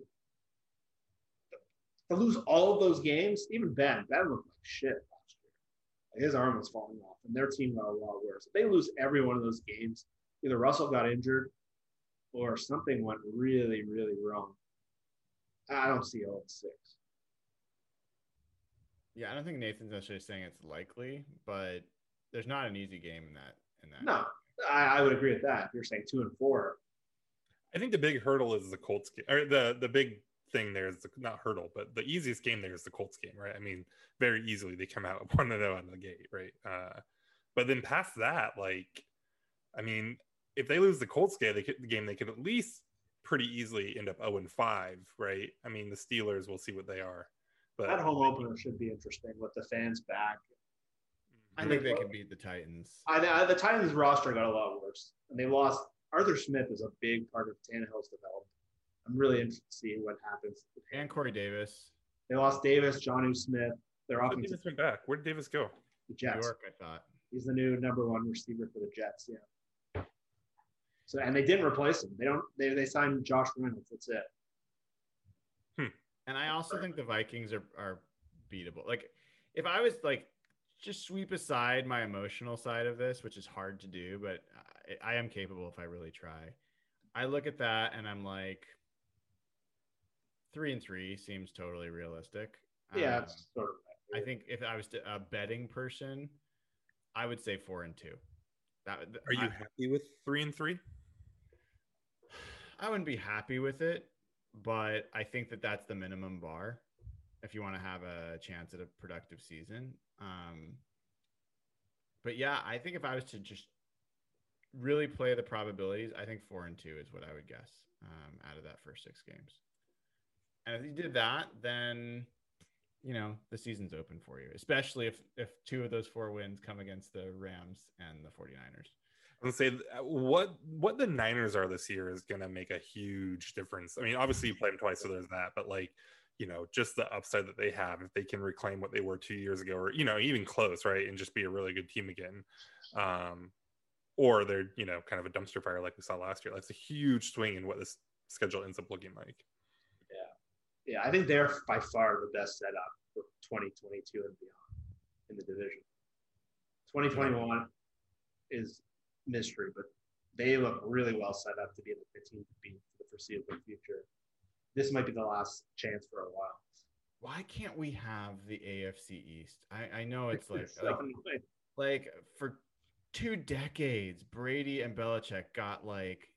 To lose all of those games, even Ben, Ben looked like shit last year. His arm was falling off, and their team got a lot worse. If they lose every one of those games, either Russell got injured or something went really, really wrong. I don't see 0 6. Yeah. I don't think Nathan's necessarily saying it's likely, but there's not an easy game in that. In that. No, I, I would agree with that. If you're saying two and four, I think the big hurdle is the Colts game, or the the big thing there is the, not hurdle, but the easiest game there is the Colts game, right? I mean, very easily they come out one to zero out of the gate, right? Uh, but then past that, like, I mean, if they lose the Colts game, they could, the game they could at least pretty easily end up zero and five, right? I mean, the Steelers, we'll see what they are, but that home opener should be interesting with the fans back. I think they can beat the Titans. I, I, the Titans roster got a lot worse, and they lost. Arthur Smith is a big part of Tannehill's development. I'm really interested to see what happens. And Corey Davis, They lost Davis, Johnny Smith. Their Where did Davis went back. Where did Davis go? the New Jets. York. I thought. He's the new number one receiver for the Jets. Yeah. So and they didn't replace him. They don't. They they signed Josh Reynolds. That's it. And I also think the Vikings are are beatable. Like if I was like just sweep aside my emotional side of this, which is hard to do, but I, I am capable if I really try. I look at that and I'm like, three and three seems totally realistic. Yeah, Um, sort of. I think if I was a betting person, I would say four and two. That Are you I, happy with three and three? I wouldn't be happy with it, but I think that that's the minimum bar if you want to have a chance at a productive season. Um, but yeah, I think if I was to just really play the probabilities, I think four and two is what I would guess um, out of that first six games. And if you did that, then you know the season's open for you, especially if if two of those four wins come against the Rams and the 49ers. I would say uh, what what the Niners are this year is going to make a huge difference. I mean, obviously you play them twice, so there's that, but like you know, just the upside that they have if they can reclaim what they were two years ago, or you know, even close, right, and just be a really good team again. Um, or they're you know kind of a dumpster fire like we saw last year. That's a huge swing in what this schedule ends up looking like. Yeah, yeah, I think they're by far the best setup for 2022 and beyond in the division. 2021 is mystery, but they look really well set up to be the team to beat for the foreseeable future. This might be the last chance for a while. Why can't we have the AFC East? I, I know it's like, So, like like for two decades, Brady and Belichick got like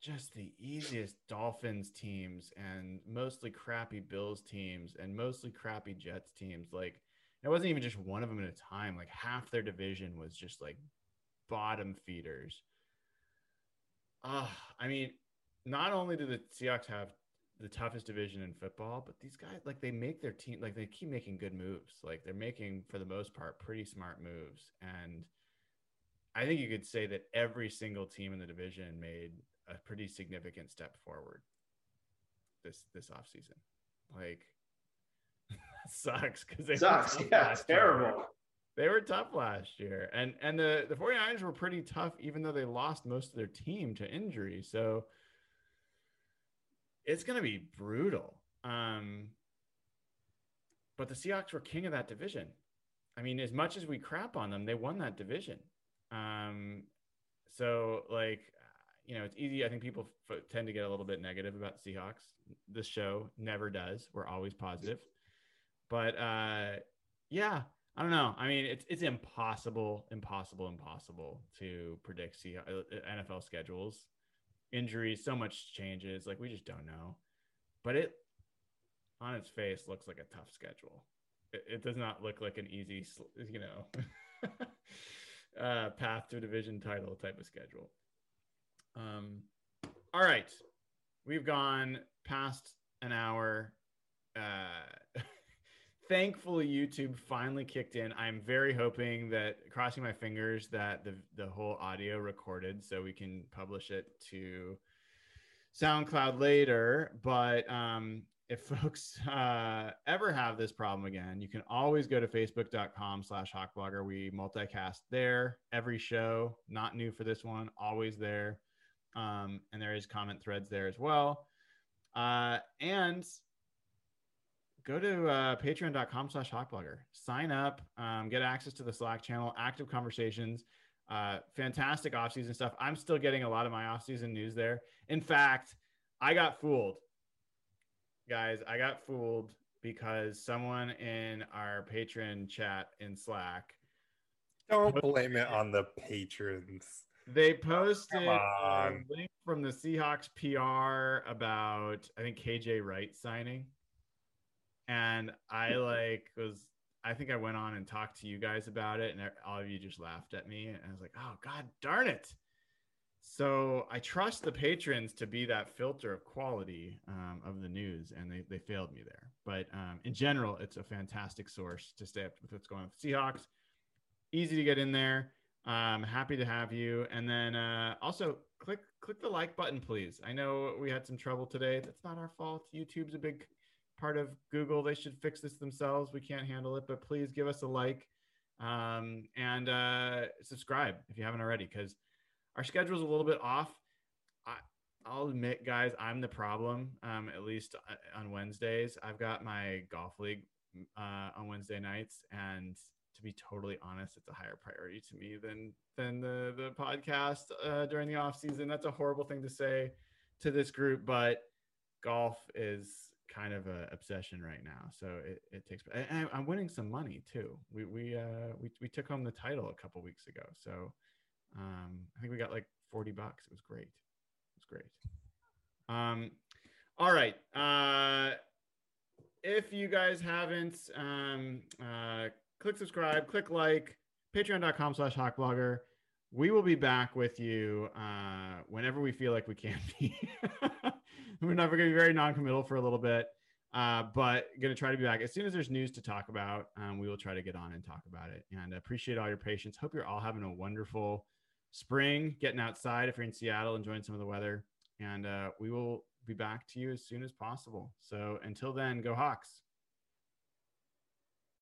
just the easiest Dolphins teams and mostly crappy Bills teams and mostly crappy Jets teams. Like it wasn't even just one of them at a time. Like half their division was just like bottom feeders. Uh, I mean, not only do the Seahawks have the toughest division in football, but these guys like they make their team like they keep making good moves. Like they're making for the most part pretty smart moves. And I think you could say that every single team in the division made a pretty significant step forward this this offseason. Like sucks because they sucks. Yeah, it's terrible. They were tough last year. And and the, the 49ers were pretty tough, even though they lost most of their team to injury. So it's going to be brutal. Um, but the Seahawks were king of that division. I mean, as much as we crap on them, they won that division. Um, so like, you know, it's easy. I think people f- tend to get a little bit negative about Seahawks. This show never does. We're always positive. But uh, yeah, I don't know. I mean, it's it's impossible, impossible, impossible to predict C- uh, NFL schedules injuries, so much changes. Like we just don't know. But it, on its face, looks like a tough schedule. It, it does not look like an easy, you know, uh, path to a division title type of schedule. Um, all right, we've gone past an hour. Uh, thankfully youtube finally kicked in. I'm very hoping that crossing my fingers that the, the whole audio recorded so we can publish it to soundcloud later. But um, if folks uh, ever have this problem again you can always go to facebook.com slash hawkblogger. We multicast there every show. Not new for this one always there. Um, and there is comment threads there as well. Uh, and go to uh, patreon.com slash hawkblogger sign up um, get access to the slack channel active conversations uh, fantastic offseason stuff. I'm still getting a lot of my offseason news there. In fact i got fooled. Guys i got fooled because someone in our patron chat in slack don't blame it on the patrons. They posted a link from the seahawks pr about i think kj wright signing and I like was I think I went on and talked to you guys about it, and all of you just laughed at me, and I was like, oh god darn it. So I trust the patrons to be that filter of quality um, of the news, and they, they failed me there. But um, in general, it's a fantastic source to stay up with what's going on with Seahawks. Easy to get in there. Um, happy to have you. And then uh, also click click the like button, please. I know we had some trouble today. That's not our fault. YouTube's a big part of Google. They should fix this themselves. We can't handle it, but please give us a like um, and uh, subscribe if you haven't already, because our schedule is a little bit off. I, I'll admit, guys, I'm the problem. Um, at least uh, on Wednesdays, I've got my golf league uh, on Wednesday nights, and to be totally honest, it's a higher priority to me than than the the podcast uh, during the off season. That's a horrible thing to say to this group, but golf is kind of a obsession right now. So it, it takes. And I'm winning some money too. We we uh we we took home the title a couple weeks ago. So um I think we got like 40 bucks. It was great. It was great. Um all right. Uh if you guys haven't um uh click subscribe, click like, patreon.com slash hawkblogger. We will be back with you uh whenever we feel like we can be. we're never going to be very non-committal for a little bit, uh, but going to try to be back as soon as there's news to talk about. Um, we will try to get on and talk about it. And appreciate all your patience. Hope you're all having a wonderful spring, getting outside if you're in Seattle, enjoying some of the weather. And uh, we will be back to you as soon as possible. So until then, go Hawks.